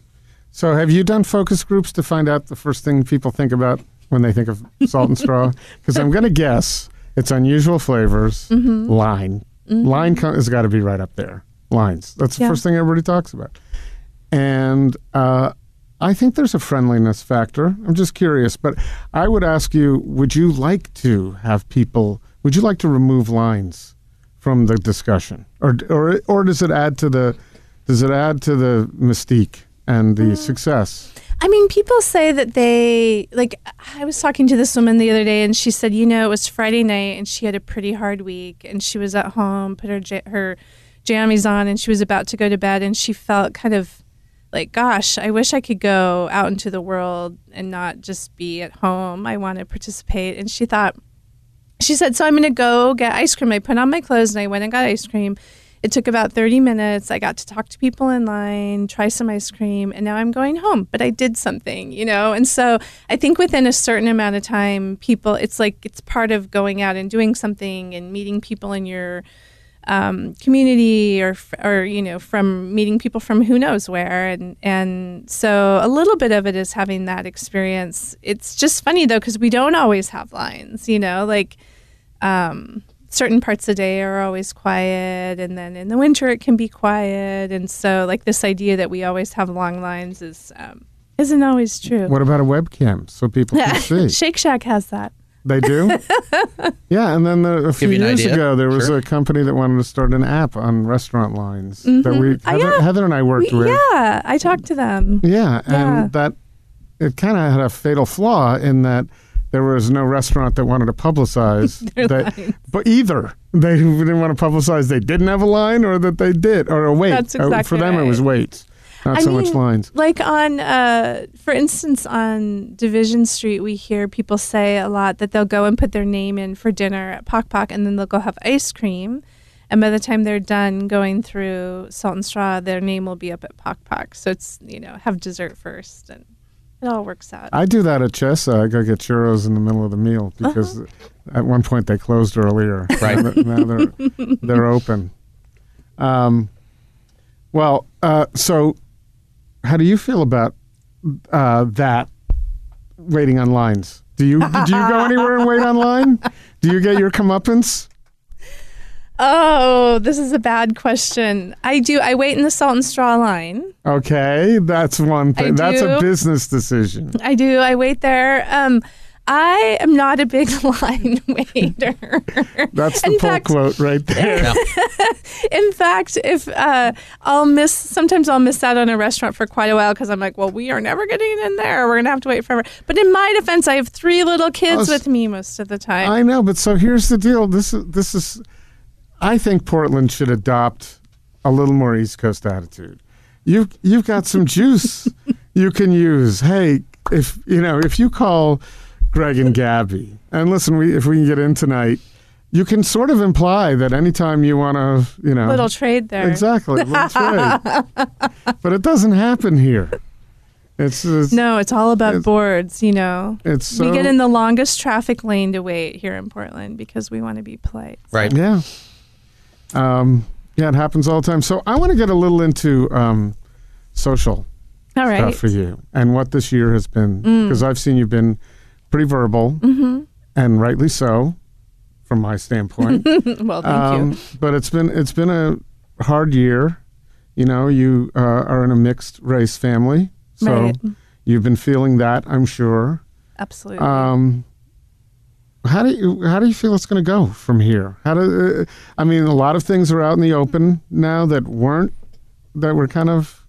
So, have you done focus groups to find out the first thing people think about when they think of salt and straw? Because I'm going to guess it's unusual flavors, Mm-hmm. line. Line co- has got to be right up there. Lines. That's the Yeah. first thing everybody talks about. And uh, I think there's a friendliness factor. I'm just curious, but I would ask you: Would you like to have people? Would you like to remove lines from the discussion, or or or does it add to the does it add to the mystique and the mm. success? I mean, people say that they like. I was talking to this woman the other day, and she said, you know, it was Friday night, and she had a pretty hard week, and she was at home, put her her jammies on, and she was about to go to bed, and she felt kind of like, gosh, I wish I could go out into the world and not just be at home. I want to participate, and she thought, she said, so I'm going to go get ice cream. I put on my clothes, and I went and got ice cream. It took about 30 minutes. I got to talk to people in line, try some ice cream, and now I'm going home. But I did something, you know? And so I think within a certain amount of time, people, it's like it's part of going out and doing something and meeting people in your um, community or, or, you know, from meeting people from who knows where. And, and so a little bit of it is having that experience. It's just funny though, because we don't always have lines, you know, like, um, certain parts of the day are always quiet and then in the winter it can be quiet and so like this idea that we always have long lines is um, isn't always true What about a webcam so people can see? shake shack has that They do? yeah, and then the, a few years idea. ago, there was Sure. a company that wanted to start an app on restaurant lines that we Uh, Heather, yeah. Heather and I worked We- with. yeah i talked to them Yeah, Yeah. and that it kind of had a fatal flaw in that there was no restaurant that wanted to publicize that, but either they didn't want to publicize they didn't have a line or that they did or a wait. That's Uh, for exactly them, it was right. waits, not I so much lines. Like on, uh, for instance, on Division Street, we hear people say a lot that they'll go and put their name in for dinner at Pok Pok, and then they'll go have ice cream. And by the time they're done going through Salt and Straw, their name will be up at Pok Pok. So it's you know have dessert first, and it all works out. I do that at Chesa. I go get churros in the middle of the meal because at one point they closed earlier. Right. now they're they're open. Um, well, uh, so how do you feel about uh, that waiting on lines? Do you did you go anywhere and wait online? Do you get your comeuppance? Oh, this is a bad question. I do. I wait in the Salt and Straw line. Okay, that's one I thing. That's a business decision. I do. I wait there. Um, I am not a big line waiter. That's the In pull fact- quote right there. Yeah. In fact, if uh, I'll miss, sometimes I'll miss out on a restaurant for quite a while because I'm like, well, we are never getting in there. We're gonna have to wait forever. But in my defense, I have three little kids Oh, with me most of the time. I know, but so here's the deal. This is this is. I think Portland should adopt a little more East Coast attitude. You you've got some juice you can use. Hey, if you know if you call Greg and Gabby, and listen, we if we can get in tonight, you can sort of imply that anytime you want to, you know, little trade there. exactly, little trade. but it doesn't happen here. It's, it's No, it's all about It's- boards. You know, It's so, we get in the longest traffic lane to wait here in Portland because we want to be polite. Right. Yeah. Um, yeah, it happens all the time. So I want to get a little into um, social All right. stuff for you and what this year has been, Mm. because I've seen you've been pretty verbal, Mm-hmm. and rightly so, from my standpoint. well, thank um, you. But it's been it's been a hard year. You know, you uh, are in a mixed race family, so Right. you've been feeling that, I'm sure. Absolutely. Um, how do you how do you feel it's going to go from here? How do uh, I mean? A lot of things are out in the open now that weren't that were kind of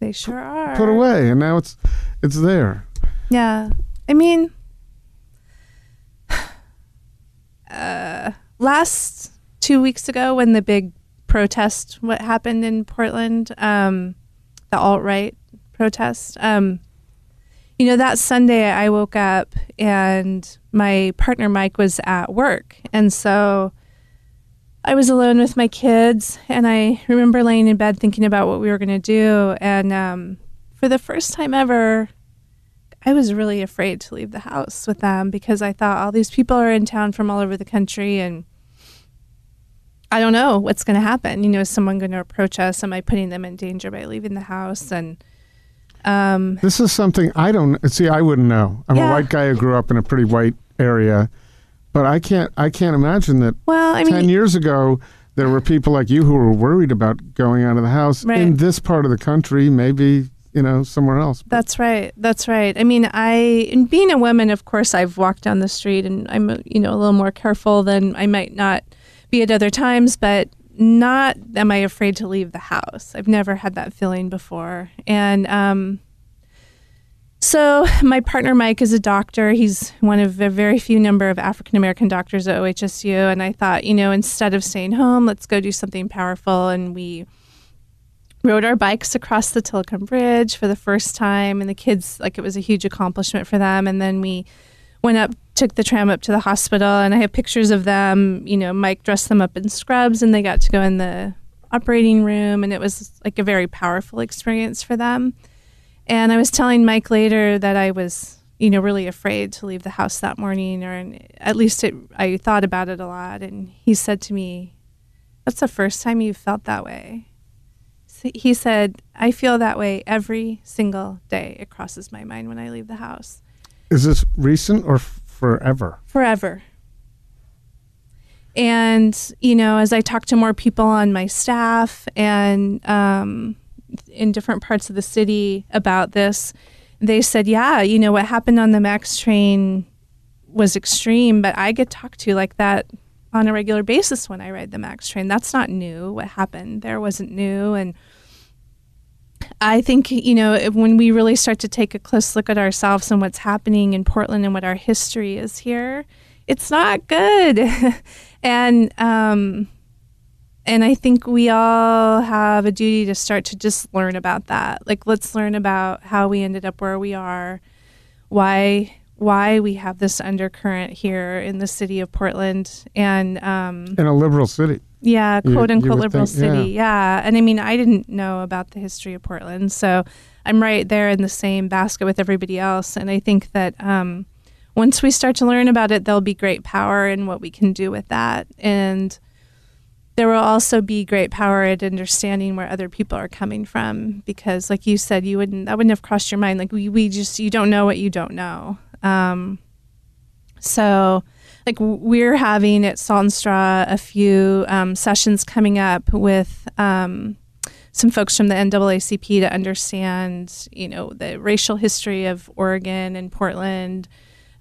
they sure are. put away, and now it's it's there. Yeah. I mean, uh, last two weeks ago when the big protest, what happened in Portland, um, the alt right protest, um, you know, that Sunday I woke up and my partner Mike was at work. And so I was alone with my kids. And I remember laying in bed thinking about what we were going to do. And um, for the first time ever, I was really afraid to leave the house with them because I thought all these people are in town from all over the country and I don't know what's going to happen. You know, is someone going to approach us? Am I putting them in danger by leaving the house? And um, This is something I don't see. I wouldn't know. I'm a white guy who grew up in a pretty white area, but I can't. I can't imagine that. well, I mean, ten years ago, there were people like you who were worried about going out of the house Right. in this part of the country. Maybe you know somewhere else. But That's right. That's right. I mean, I, and being a woman, of course, I've walked down the street and I'm, you know, a little more careful than I might not be at other times, but not am I afraid to leave the house. I've never had that feeling before. And, um, so my partner Mike is a doctor. He's one of a very few number of African American doctors at OHSU. And I thought, you know, instead of staying home, let's go do something powerful. And we rode our bikes across the Tilikum Bridge for the first time, and the kids like it was a huge accomplishment for them. And then we went up, took the tram up to the hospital, and I have pictures of them. You know, Mike dressed them up in scrubs, and they got to go in the operating room, and it was like a very powerful experience for them. And I was telling Mike later that I was, you know, really afraid to leave the house that morning, or at least it, I thought about it a lot. And he said to me, "That's the first time you've felt that way." He said, I feel that way every single day. It crosses my mind when I leave the house. Is this recent or f- forever? Forever. And, you know, as I talk to more people on my staff and um, in different parts of the city about this, they said, yeah, you know, what happened on the MAX train was extreme, but I get talked to like that on a regular basis when I ride the MAX train. That's not new. What happened there wasn't new. And I think, you know, when we really start to take a close look at ourselves and what's happening in Portland and what our history is here, it's not good. and, um, and I think we all have a duty to start to just learn about that. Like, let's learn about how we ended up where we are, why why we have this undercurrent here in the city of Portland, and um, In a liberal city. Yeah, quote you unquote would liberal think- yeah. city. Yeah. And I mean, I didn't know about the history of Portland. So I'm right there in the same basket with everybody else. And I think that um, once we start to learn about it, there'll be great power in what we can do with that. And there will also be great power at understanding where other people are coming from because like you said you wouldn't that wouldn't have crossed your mind like we, we just you don't know what you don't know um, so like we're having at Straw a few um, sessions coming up with um, some folks from the NAACP to understand, you know, the racial history of Oregon and Portland,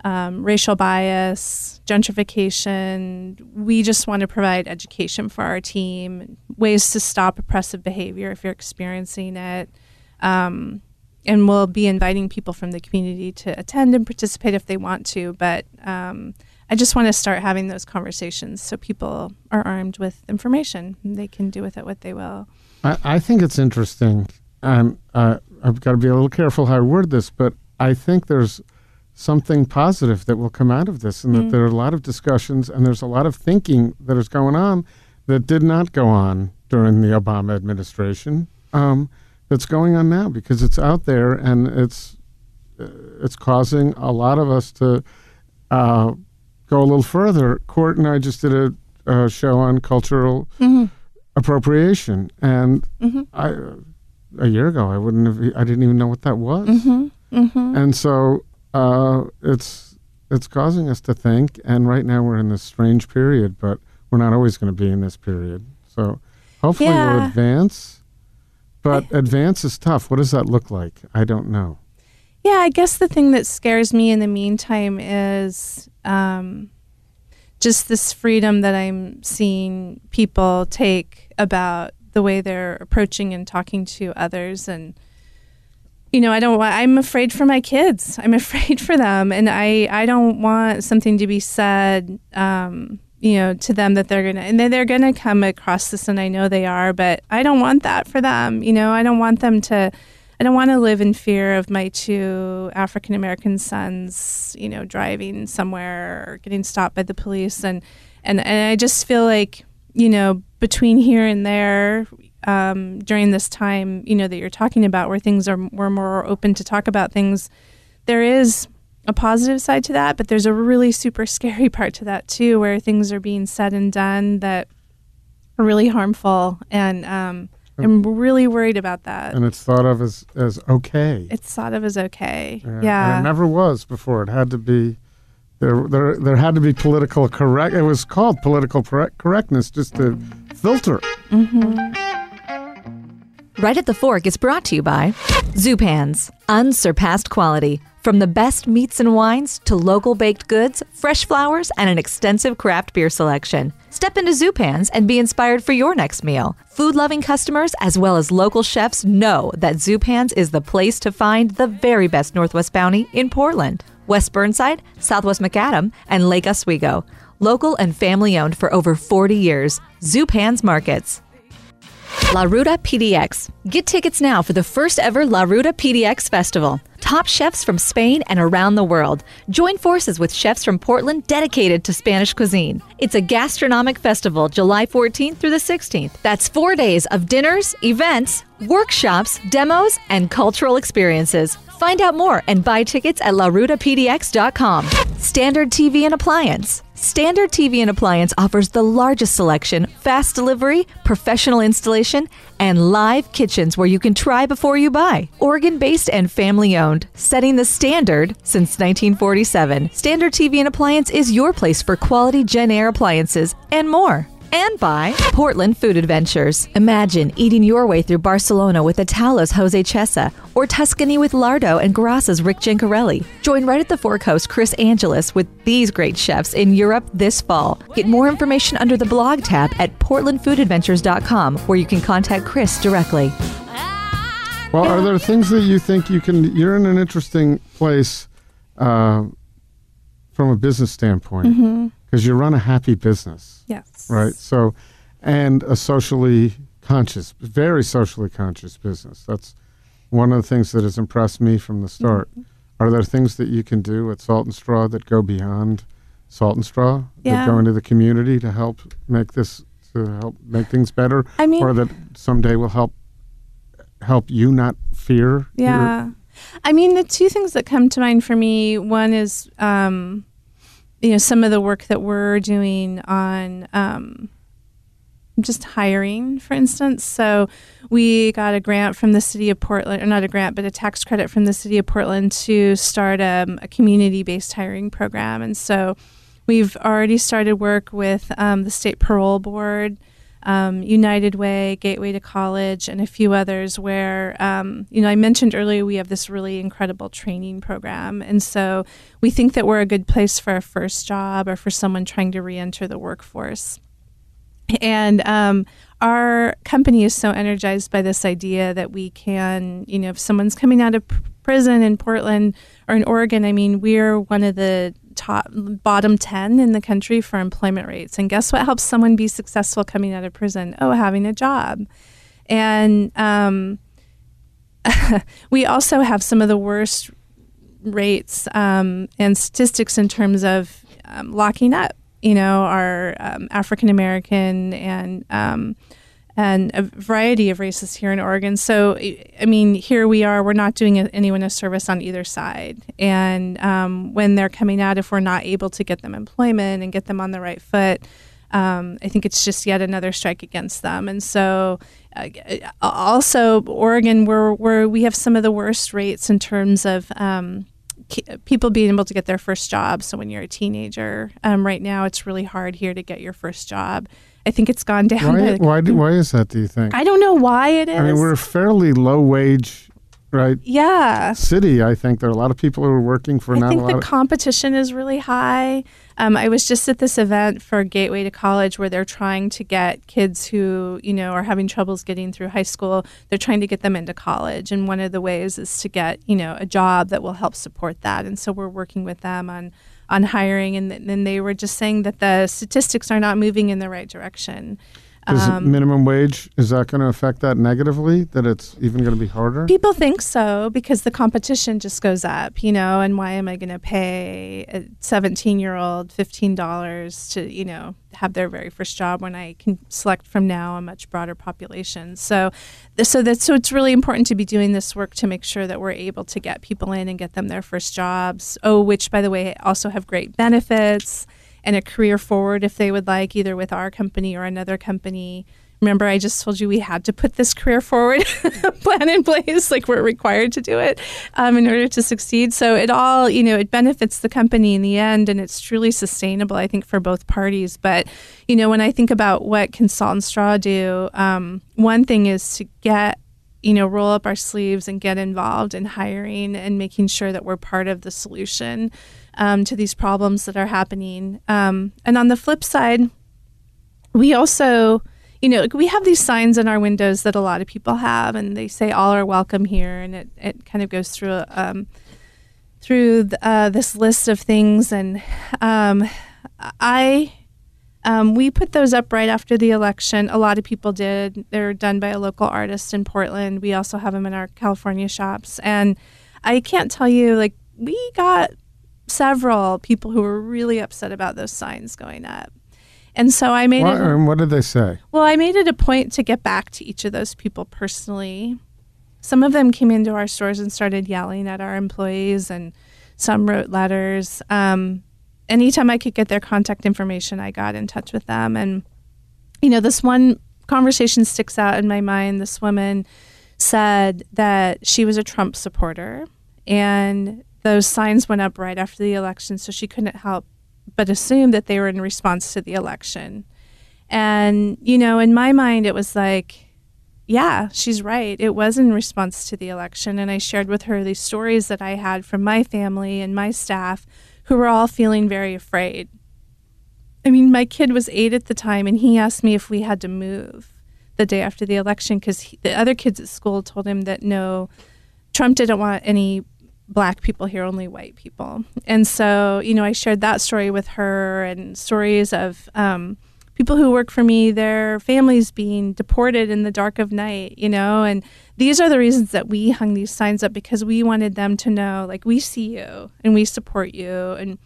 um, racial bias, gentrification. We just want to provide education for our team, ways to stop oppressive behavior if you're experiencing it. Um, and we'll be inviting people from the community to attend and participate if they want to. But um, I just want to start having those conversations so people are armed with information. and They can do with it what they will. I, I think it's interesting, and uh, I've got to be a little careful how I word this, but I think there's something positive that will come out of this, and that there are a lot of discussions and there's a lot of thinking that is going on that did not go on during the Obama administration. Um, that's going on now because it's out there and it's uh, it's causing a lot of us to uh, go a little further. Court and I just did a, a show on cultural mm-hmm. appropriation, and mm-hmm. I a year ago I wouldn't have I didn't even know what that was, mm-hmm. and so uh, it's it's causing us to think. And right now we're in this strange period, but we're not always going to be in this period. So hopefully we'll advance. But advance is tough. What does that look like? I don't know. Yeah, I guess the thing that scares me in the meantime is um, just this freedom that I'm seeing people take about the way they're approaching and talking to others. And, you know, I don't want, I'm afraid for my kids. I'm afraid for them. And I, I don't want something to be said, um, you know, to them that they're going to, and they- they're going to come across this, and I know they are, but I don't want that for them. You know, I don't want them to I don't want to live in fear of my two African American sons, you know, driving somewhere or getting stopped by the police. And, and, and I just feel like, you know, between here and there, um, during this time, you know, that you're talking about where things are, we're more open to talk about things, there is a positive side to that, but there's a really super scary part to that too, where things are being said and done that are really harmful. And, um, I'm really worried about that. And it's thought of as, as okay. It's thought of as okay. And Yeah. it never was before. It had to be there. There, there had to be political correct. It was called political correct, correctness just to filter. Mm-hmm. Right at the Fork is brought to you by Zupan's, unsurpassed quality. From the best meats and wines to local baked goods, fresh flowers, and an extensive craft beer selection. Step into Zupan's and be inspired for your next meal. Food loving customers as well as local chefs know that Zupan's is the place to find the very best Northwest Bounty in Portland, West Burnside, Southwest Macadam, and Lake Oswego. Local and family owned for over 40 years. Zupan's Markets. La Ruta PDX. Get tickets now for the first ever La Ruta PDX Festival. Top chefs from Spain and around the world. Join forces with chefs from Portland dedicated to Spanish cuisine. It's a gastronomic festival July 14th through the 16th. That's four days of dinners, events, workshops, demos, and cultural experiences. Find out more and buy tickets at larutapdx.com. Standard TV and Appliance. Standard TV and Appliance offers the largest selection, fast delivery, professional installation, and live kitchens where you can try before you buy. Oregon based and family owned, setting the standard since 1947. Standard TV and Appliance is your place for quality Jenn-Air appliances and more and by Portland Food Adventures. Imagine eating your way through Barcelona with Ataula's Jose Chesa or Tuscany with Lardo and Grassa's Rick Gencarelli. Join right at the Fork host Chris Angelus with these great chefs in Europe this fall. Get more information under the blog tab at portlandfoodadventures.com where you can contact Chris directly. Well, are there things that you think you can? You're in an interesting place uh, from a business standpoint because you run a happy business, yes. Right? So, and a socially conscious, very socially conscious business. That's one of the things that has impressed me from the start. Are there things that you can do at Salt and Straw that go beyond Salt and Straw yeah. that go into the community to help make this to help make things better, I mean- or that someday will help help you not fear? your- Yeah. I mean, the two things that come to mind for me one is, um, you know, some of the work that we're doing on um, just hiring, for instance. So we got a grant from the city of Portland, or not a grant, but a tax credit from the city of Portland to start um, a community based hiring program. And so we've already started work with um, the state parole board um, United Way, Gateway to College, and a few others where, um, you know, I mentioned earlier we have this really incredible training program. And so we think that we're a good place for a first job or for someone trying to re enter the workforce. And um, our company is so energized by this idea that we can, you know, if someone's coming out of pr- prison in Portland or in Oregon, I mean, we're one of the top bottom 10 in the country for employment rates. And guess what helps someone be successful coming out of prison? Oh, having a job. And um, we also have some of the worst rates um, and statistics in terms of um, locking up. You know, our um, African American and um, and a variety of races here in Oregon. So, I mean, here we are. We're not doing anyone a service on either side. And um, when they're coming out, if we're not able to get them employment and get them on the right foot, um, I think it's just yet another strike against them. And so, uh, also Oregon, where where we have some of the worst rates in terms of um, people being able to get their first job. So when you're a teenager, um, right now it's really hard here to get your first job. I think it's gone down. Why, why, do, why is that, do you think? I don't know why it is. I mean, we're a fairly low wage, right, yeah. city. I think there are a lot of people who are working for I not a lot think lot the of. competition is really high. Um, I was just at this event for Gateway to College where they're trying to get kids who, you know, are having troubles getting through high school. They're trying to get them into college. And one of the ways is to get, you know, a job that will help support that. And so we're working with them on, on hiring. And then they were just saying that the statistics are not moving in the right direction. Does Um, minimum wage is that going to affect that negatively? That it's even going to be harder? People think so because the competition just goes up, you know, and why am I going to pay a 17 year old $15 to, you know, have their very first job when I can select from now a much broader population? So, so that's so it's really important to be doing this work to make sure that we're able to get people in and get them their first jobs. Oh, which by the way also have great benefits and a career forward if they would like, either with our company or another company. Remember, I just told you we had to put this career forward plan in place, like we're required to do it um, in order to succeed. So it all, you know, it benefits the company in the end, and it's truly sustainable, I think, for both parties. But you know, when I think about what and Straw do, um, one thing is to get you know, roll up our sleeves and get involved in hiring and making sure that we're part of the solution um, to these problems that are happening. Um, and on the flip side, we also, you know, we have these signs in our windows that a lot of people have, and they say all are welcome here, and it, it kind of goes through um, through th- uh, this list of things. And um, I um, we put those up right after the election. A lot of people did. They're done by a local artist in Portland. We also have them in our California shops. And I can't tell you, like, we got several people who were really upset about those signs going up. And so I made What, it. and what did they say? Well, I made it a point to get back to each of those people personally. Some of them came into our stores and started yelling at our employees, and some wrote letters. Um, anytime I could get their contact information, I got in touch with them. And, you know, this one conversation sticks out in my mind. This woman said that she was a Trump supporter, and those signs went up right after the election, so she couldn't help but assume that they were in response to the election. And, you know, in my mind, it was like, yeah, she's right. It was in response to the election. And I shared with her these stories that I had from my family and my staff who were all feeling very afraid. I mean, my kid was eight at the time, and he asked me if we had to move the day after the election because the other kids at school told him that no, Trump didn't want any black people here, only white people. And so, you know, I shared that story with her and stories of um, people who work for me, their families being deported in the dark of night, you know, and these are the reasons that we hung these signs up because we wanted them to know, like, we see you and we support you and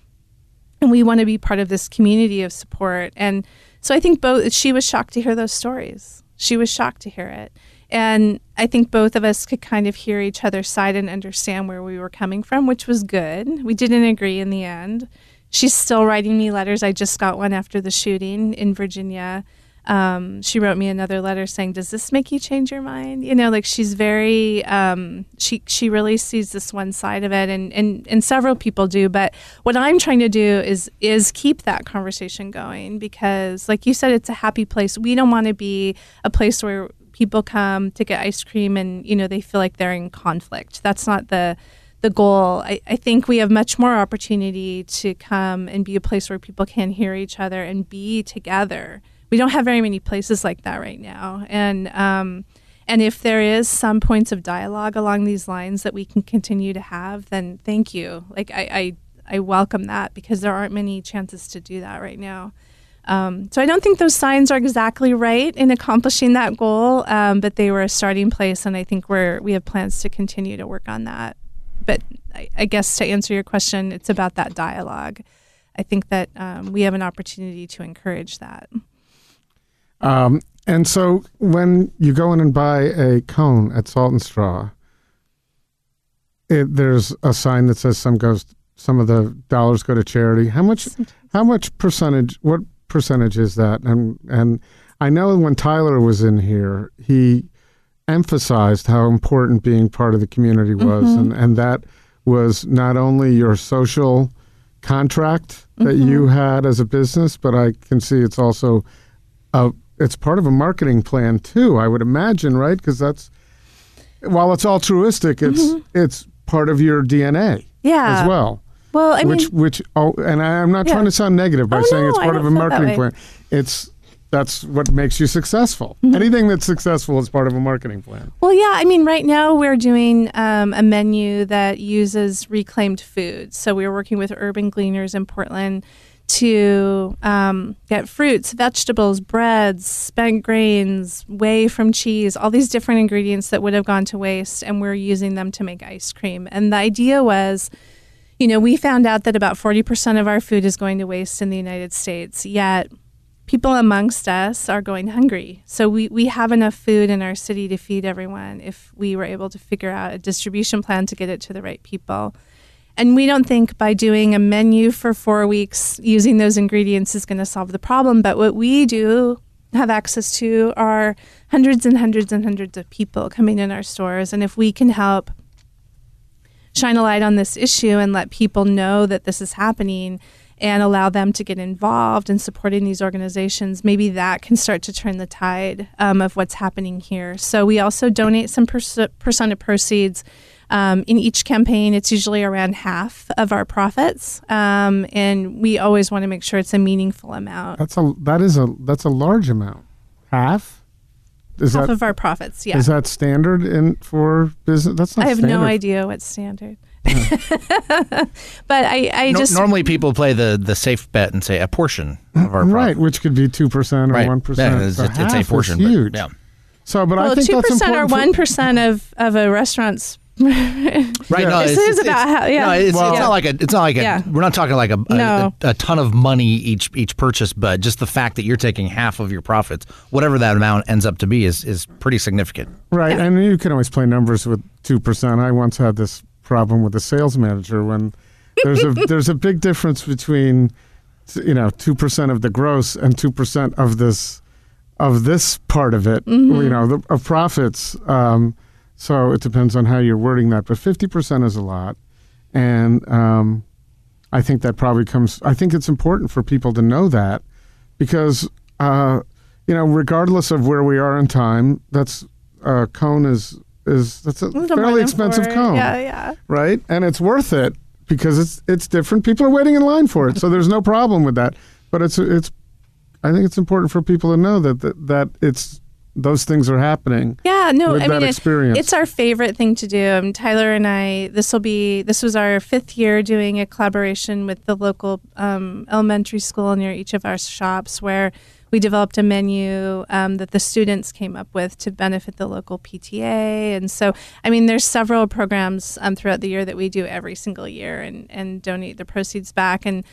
and we want to be part of this community of support. And so I think both she was shocked to hear those stories. She was shocked to hear it. And I think both of us could kind of hear each other's side and understand where we were coming from, which was good. We didn't agree in the end. She's still writing me letters. I just got one after the shooting in Virginia. Um, she wrote me another letter saying, "Does this make you change your mind?" You know, like she's very um, she she really sees this one side of it, and and and several people do. But what I'm trying to do is is keep that conversation going because, like you said, it's a happy place. We don't want to be a place where people come to get ice cream and you know they feel like they're in conflict. That's not the the goal. I, I think we have much more opportunity to come and be a place where people can hear each other and be together. We don't have very many places like that right now, and um, and if there is some points of dialogue along these lines that we can continue to have, then thank you. Like I I, I welcome that because there aren't many chances to do that right now. Um, so I don't think those signs are exactly right in accomplishing that goal, um, but they were a starting place, and I think we're we have plans to continue to work on that. But I, I guess to answer your question, it's about that dialogue. I think that um, we have an opportunity to encourage that. Um, and so when you go in and buy a cone at Salt and Straw, it, there's a sign that says some goes some of the dollars go to charity. How much how much percentage what percentage is that? And and I know when Tyler was in here, he emphasized how important being part of the community was mm-hmm. and, and that was not only your social contract that mm-hmm. you had as a business, but I can see it's also a, it's part of a marketing plan too. I would imagine, right? Because that's while it's altruistic, it's mm-hmm. it's part of your DNA Yeah. as well. Well, I which mean, which oh, and I, I'm not Yeah. trying to sound negative by Oh, saying no, it's part of a don't feel that marketing plan. It's that's what makes you successful. Mm-hmm. Anything that's successful is part of a marketing plan. Well, yeah. I mean, right now we're doing um, a menu that uses reclaimed food. So we're working with Urban Gleaners in Portland to um, get fruits, vegetables, breads, spent grains, whey from cheese, all these different ingredients that would have gone to waste, and we're using them to make ice cream. And the idea was, you know, we found out that about 40% of our food is going to waste in the United States, yet people amongst us are going hungry. So we, we have enough food in our city to feed everyone if we were able to figure out a distribution plan to get it to the right people. And we don't think by doing a menu for four weeks using those ingredients is going to solve the problem. But what we do have access to are hundreds and hundreds and hundreds of people coming in our stores. And if we can help shine a light on this issue and let people know that this is happening and allow them to get involved in supporting these organizations, maybe that can start to turn the tide um, of what's happening here. So we also donate some perc- percent of proceeds. Um, in each campaign, it's usually around half of our profits, um, and we always want to make sure it's a meaningful amount. That's a that is a that's a large amount. Half. Is half that of our profits, yeah. is that standard in for business? That's not. I have standard. no idea what's standard. but I, I No- just normally people play the the safe bet and say a portion of our right, which could be two percent or Right. one percent. Yeah, it's, it's a portion. but- huge. yeah. So, but I think two percent or one percent of of a restaurant's. Right. Yeah. No, This it's, is it's- about how- yeah. No, it's, Well- it's not like a. It's not like a. Yeah. We're not talking like a, a, No. a, a ton of money each each purchase, but just the fact that you're taking half of your profits, whatever that amount ends up to be, is is pretty significant. Right, and you can always play numbers with two percent. I once had this problem with a sales manager when there's a there's a big difference between you know two percent of the gross and two percent of this of this part of it. You know, the, of profits. Um, so it depends on how you're wording that, but fifty percent is a lot, and um, I think that probably comes. I think it's important for people to know that because uh, you know, regardless of where we are in time, that's uh, cone is is that's a more fairly expensive cone, Yeah, yeah. right? And it's worth it because it's it's different. People are waiting in line for it, so there's no problem with that. But it's it's I think it's important for people to know that that, that it's those things are happening. Yeah, no, I mean, experience. it's our favorite thing to do. Um, Tyler and I, this will be, this was our fifth year doing a collaboration with the local um, elementary school near each of our shops where we developed a menu um, that the students came up with to benefit the local PTA. And so, I mean, there's several programs um, throughout the year that we do every single year and, and donate the proceeds back. And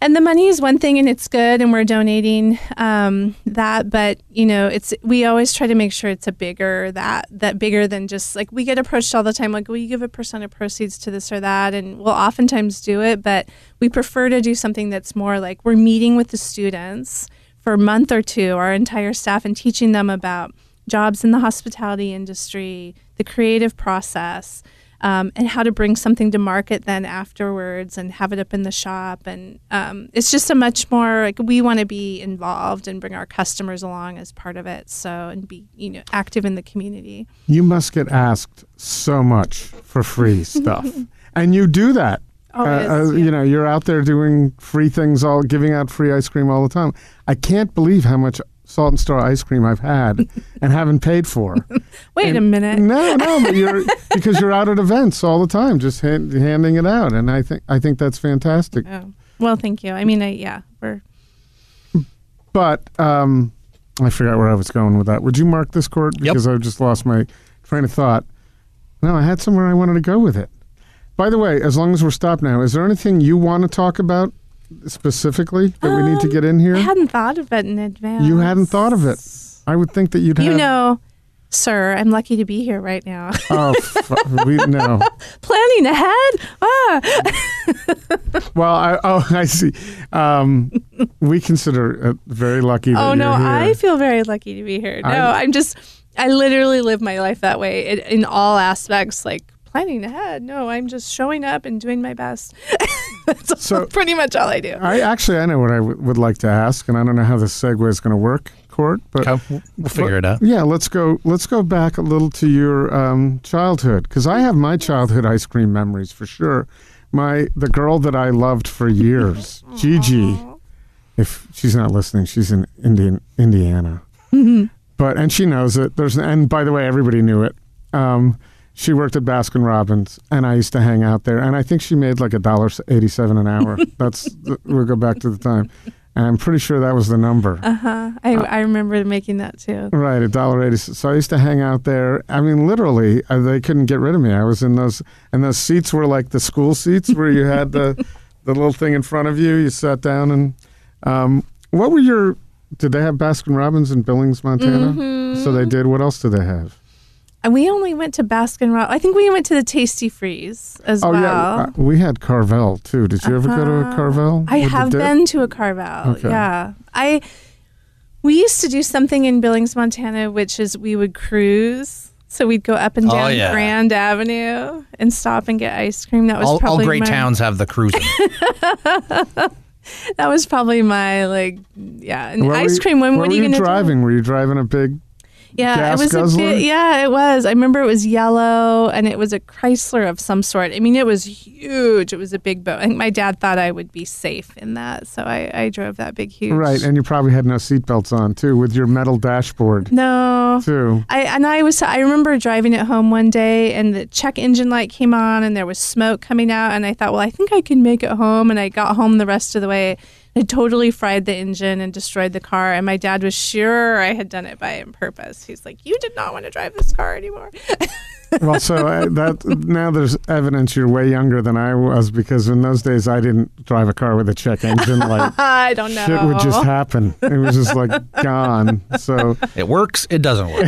and the money is one thing and it's good and we're donating um, that but you know it's we always try to make sure it's a bigger that that bigger than just like we get approached all the time like will you give a percent of proceeds to this or that? And we'll oftentimes do it but we prefer to do something that's more like we're meeting with the students for a month or two our entire staff and teaching them about jobs in the hospitality industry the creative process um, and how to bring something to market then afterwards and have it up in the shop. And um, it's just a much more like we want to be involved and bring our customers along as part of it. So and be you know active in the community. You must get asked so much for free stuff, and you do that. Always, uh, yeah. You know, you're out there doing free things, all giving out free ice cream all the time. I can't believe how much Salt and Straw ice cream I've had and haven't paid for. Wait a minute. No, no, but you're because you're out at events all the time, just hand, handing it out, and I think I think that's fantastic. Oh. Well, thank you. I mean, I, yeah, we're But um, I forgot where I was going with that. Would you mark this court Yep. because I've just lost my train of thought? No, I had somewhere I wanted to go with it. By the way, as long as we're stopped now, is there anything you want to talk about specifically that we need to Um, get in here? I hadn't thought of it in advance. You hadn't thought of it. I would think that you'd have. You have. know, sir, I'm lucky to be here right now. Oh, fu- we no. Planning ahead. Ah. Well, I, oh, I see. Um, we consider it very lucky Oh no. I feel very lucky to be here. No, I- I'm just I literally live my life that way in, in all aspects, like planning ahead. No, I'm just showing up and doing my best. That's So- pretty much all I do. I actually I know what I w- would like to ask, and I don't know how this segue is going to work, Court. But Okay, we'll- we'll figure it out. Yeah, let's go. Let's go back a little to your um, childhood because I have my childhood ice cream memories for sure. My the girl that I loved for years, Gigi. If she's not listening, she's in Indian Indiana. But and she knows it. There's and by the way, everybody knew it. Um, she worked at Baskin Robbins, and I used to hang out there. And I think she made like a dollar eighty-seven an hour. That's we'll go back to the time, and I'm pretty sure that was the number. Uh huh. I, I remember making that too. Right, a dollar eighty. So I used to hang out there. I mean, literally, uh, they couldn't get rid of me. I was in those, and those seats were like the school seats where you had the the little thing in front of you. You sat down, and um, what were your? Did they have Baskin Robbins in Billings, Montana? So they did. What else did they have? And we only went to Baskin Robbins. I think we went to the Tastee-Freez as well. Oh well. yeah, uh, we had Carvel too. Did you ever go to a Carvel? I have been to a Carvel. Okay. Yeah. I we used to do something in Billings, Montana, which is we would cruise. So we'd go up and Oh, down yeah. Grand Avenue and stop and get ice cream. That was All, all probably great my, towns have the cruising. That was probably my like yeah. And What ice you- cream. When what what were you you gonna do? driving? Were you driving a big? Yeah, gas it was guzzler? a yeah, it was. I remember it was yellow and it was a Chrysler of some sort. I mean, it was huge. It was a big boat. I think my dad thought I would be safe in that, so I, I drove that big, huge. Right, and you probably had no seatbelts on too, with your metal dashboard no. too. I and I was I remember driving it home one day and the check engine light came on and there was smoke coming out and I thought, well, I think I can make it home and I got home the rest of the way. I totally fried the engine and destroyed the car and my dad was sure I had done it by on purpose. He's like, "You did not want to drive this car anymore." Well, so uh, that now there's evidence you're way younger than I was because in those days I didn't drive a car with a check engine light. I don't know. Shit would just happen. It was just like gone. So, it works, it doesn't work.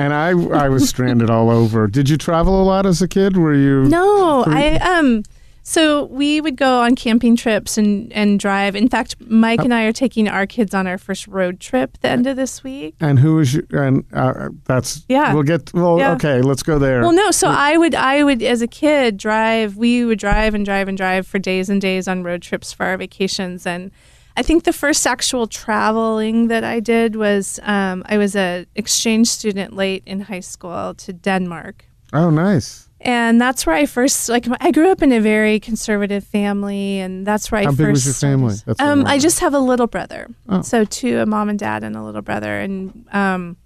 and I I was stranded all over. Did you travel a lot as a kid? Were you? No, Free- I um. So we would go on camping trips and and drive. In fact, Mike and I are taking our kids on our first road trip the end of this week. And who is was you? And uh, that's Yeah. We'll get. Well, Yeah. okay. Let's go there. Well, no. So I would, I would, as a kid, drive. We would drive and drive and drive for days and days on road trips for our vacations. And I think the first actual traveling that I did was um, I was a exchange student late in high school to Denmark. oh, nice. And that's where I first like. I grew up in a very conservative family, and that's where I How first. big was your family? That's I um, I just have a little brother, Oh. so two, a mom and dad, and a little brother, and um,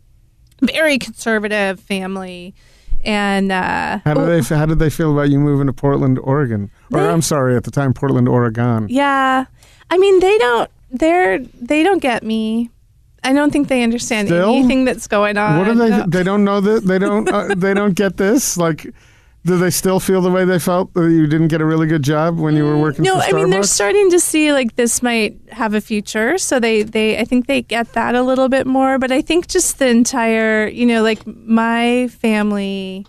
very conservative family. And uh, How did oh, they? How did they feel about you moving to Portland, Oregon? Or They- I'm sorry, at the time, Portland, Oregon. Yeah, I mean they don't. They're they don't get me. I don't think they understand Still? anything that's going on. What are they? No. They don't know that. They don't. Uh, they don't get this. Like, do they still feel the way they felt that you didn't get a really good job when you were working No, I mean they're starting to see like this might have a future, so they they I think they get that a little bit more. But I think just the entire, you know, like my family,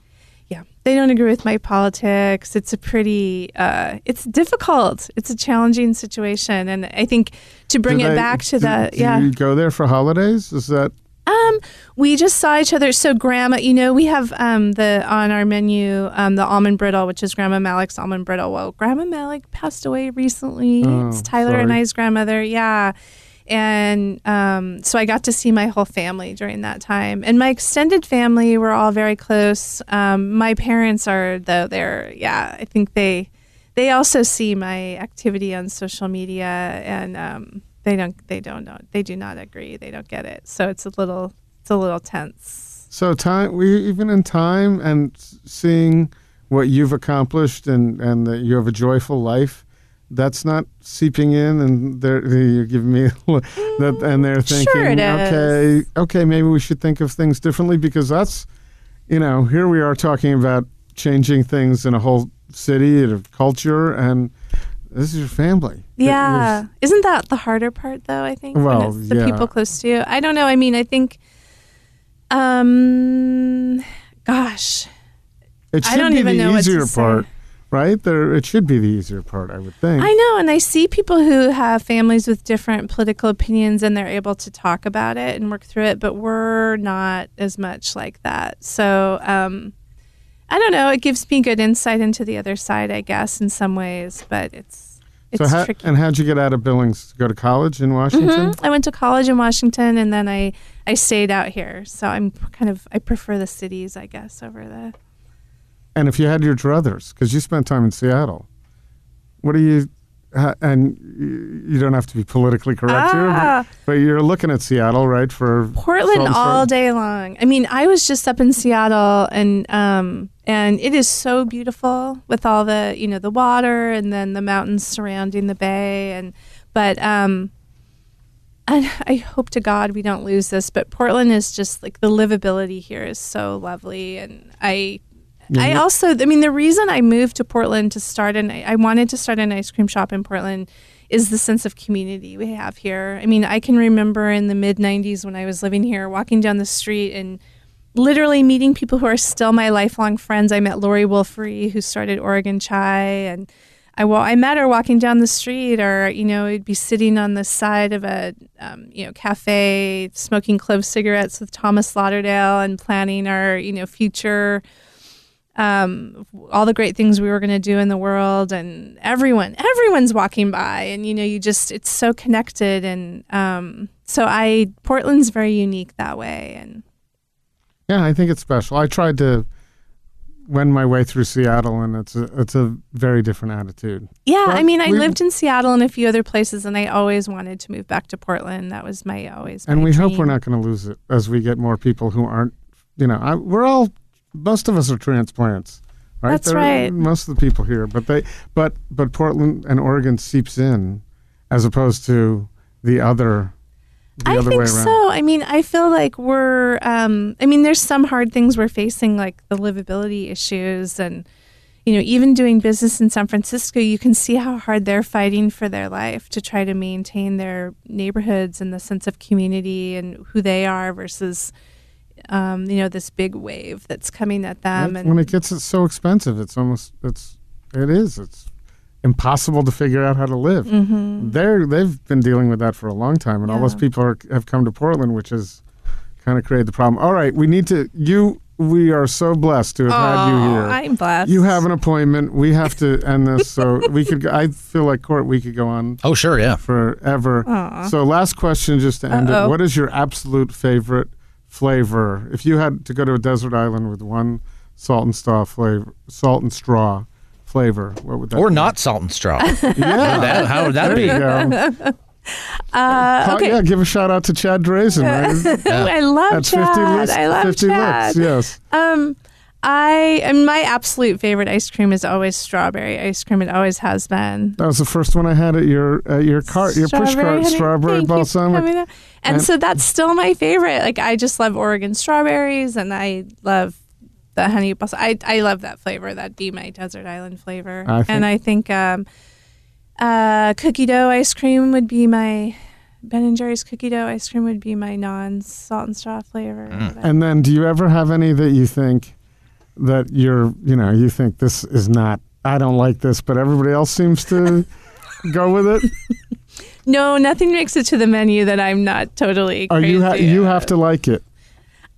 yeah, they don't agree with my politics. It's a pretty, uh, it's difficult. It's a challenging situation, and I think to bring Do it they- back to do- that, do yeah. you go there for holidays? Is that Um, we just saw each other. So grandma, you know, we have um the on our menu um the almond brittle, which is Grandma Malek's almond brittle. Well, Grandma Malik passed away recently. Oh, it's Tyler and. I's grandmother. Yeah. And um, so I got to see my whole family during that time, and my extended family were all very close. Um, my parents are, though, they're yeah. I think they they also see my activity on social media, and um, they don't they don't know they do not agree. They don't get it. So it's a little it's a little tense. so? Time we even in time and seeing what you've accomplished and and that you have a joyful life. That's not seeping in, and they're you're giving me that, and they're mm, thinking, Sure okay, okay, maybe we should think of things differently because that's, you know, here we are talking about changing things in a whole city and a culture, and this is your family. Yeah, is- isn't that the harder part though? I think Well, the yeah. people close to you. I don't know. I mean, I think, um, gosh, It I should don't be even the know easier say. part, right? There, it should be the easier part, I would think. I know, and I see people who have families with different political opinions, and they're able to talk about it and work through it. But we're not as much like that. So, um, I don't know. It gives me good insight into the other side, I guess, in some ways. But it's it's so, how, tricky. and how'd you get out of Billings? Go to college in Washington? Mhm. I went to college in Washington, and then I I stayed out here. So I'm kind of I prefer the cities, I guess, over the. And if you had your druthers, because you spent time in Seattle, what do you? and you don't have to be politically correct here, Ah. but, but you're looking at Seattle, right? For Portland all day long. I mean, I was just up in Seattle and um and it is so beautiful with all the, you know, the water and then the mountains surrounding the bay and but um I, I hope to God we don't lose this, but Portland is just like the livability here is so lovely, and I, I also, I mean, the reason I moved to Portland to start an, I wanted to start an ice cream shop in Portland, is the sense of community we have here. I mean, I can remember in the mid '90s when I was living here, walking down the street and literally meeting people who are still my lifelong friends. I met Lori Wolfrey, who started Oregon Chai, and I wa- I met her walking down the street, or you know, we'd be sitting on the side of a um, you know cafe, smoking clove cigarettes with Thomas Lauderdale, and planning our you know future. Um, all the great things we were going to do in the world, and everyone, everyone's walking by, and you know, you just it's so connected, and um, so I Portland's very unique that way, and Yeah, I think it's special. I tried to wend my way through Seattle, and it's a it's a very different attitude. Yeah, But I mean, I we- lived in Seattle and a few other places, and I always wanted to move back to Portland. That was my always. And my we hope we're not going to lose it as we get more people who aren't. You know, I, we're all most of us are transplants, right? That's They're- right. Most of the people here, but they but but Portland and Oregon seeps in, as opposed to the other. I think so. I mean, I feel like we're. Um, I mean, there's some hard things we're facing, like the livability issues, and you know, even doing business in San Francisco, you can see how hard they're fighting for their life to try to maintain their neighborhoods and the sense of community and who they are versus. Um, you know this big wave that's coming at them, Right? and when it gets so expensive, it's almost it's it is it's impossible to figure out how to live. Mm-hmm. They're they've been dealing with that for a long time, and all those people are, have come to Portland, which has kind of created the problem. All right, we need to you. We are so blessed to have had you here. I'm blessed. you have an appointment. We have to end this, so we could. go- I feel like court. We could go on Oh, sure, yeah. forever. Aw. So, last question, just to end Uh-oh. it. What is your absolute favorite flavor? If you had to go to a desert island with one salt and straw flavor, salt and straw flavor, what would that? Or be? not salt and straw. Yeah. That- how would that there be? you go. Uh, okay. yeah, give a shout out to Chad Draizin. Right? I love That's Chad. 50 licks. I love 50 Chad. licks, yes. Um, I and my absolute favorite ice cream is always strawberry ice cream. It always has been. That was the first one I had at your at your cart, your push cart, strawberry Thank you balsamic. coming. And, And- so that's still my favorite. Like I just love Oregon strawberries, and I love the honey balsam. I I love that flavor. That'd be my desert island flavor. I think- and I think um, uh, cookie dough ice cream would be my. Ben and Jerry's cookie dough ice cream would be my non salt and straw flavor. Mm. And then, do you ever have any that you think that you're, you know, you think this is not, I don't like this, but everybody else seems to go with it? No, nothing makes it to the menu that I'm not totally. Or you ha- you have to like it?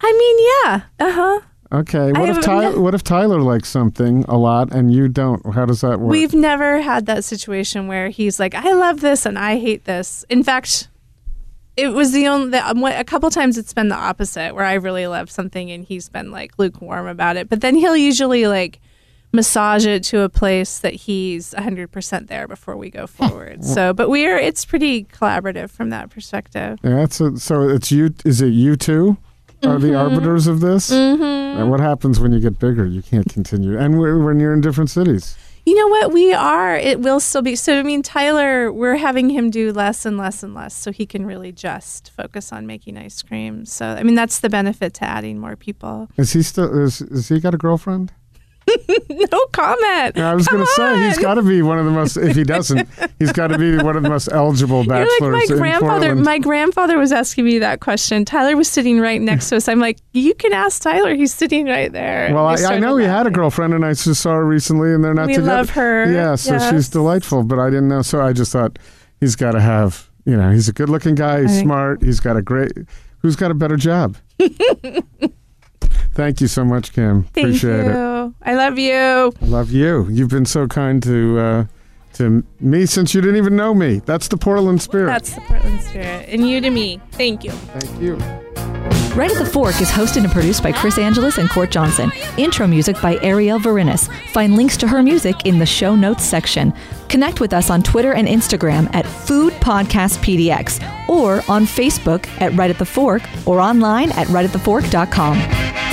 I mean, yeah. Uh huh. Okay. What I if Tyler? no- What if Tyler likes something a lot and you don't? How does that work? We've never had that situation where he's like, "I love this" and I hate this. In fact, it was the only the, um, a couple times it's been the opposite where I really love something and he's been like lukewarm about it. But then he'll usually like massage it to a place that he's 100% there before we go forward. so, but we're it's pretty collaborative from that perspective. yeah. That's a, so. It's you. Is it you two? Are the arbiters of this? Mm-hmm. And what happens when you get bigger? You can't continue. And we when you're in different cities. You know what? We are. It will still be. So, I mean, Tyler, we're having him do less and less and less so he can really just focus on making ice cream. So, I mean, that's the benefit to adding more people. Is he still? Is, is he got a girlfriend? No comment. Yeah, I was going to say he's got to be one of the most. If he doesn't, he's got to be one of the most eligible You're like bachelors my in grandfather. Portland. My grandfather was asking me that question. Tyler was sitting right next to us. I'm like, you can ask Tyler. He's sitting right there. well, We I, I know he had a girlfriend, and I just saw her recently, and they're not We together. love her. Yeah, so Yes. she's delightful, but I didn't know. So I just thought he's got to have. You know, he's a good-looking guy. He's I think- smart. He's got a great. Who's got a better job? Thank you so much, Kim. Thank Appreciate you. it. I love you. I love you. You've been so kind to uh, to me since you didn't even know me. That's the Portland spirit. That's the Portland spirit. And you to me. Thank you. Thank you. Right at the Fork is hosted and produced by Chris Angelus and Court Johnson. Intro music by Arielle Verinis. Find links to her music in the show notes section. Connect with us on Twitter and Instagram at Food Podcast PDX or on Facebook at Right at the Fork or online at rightatthefork.com.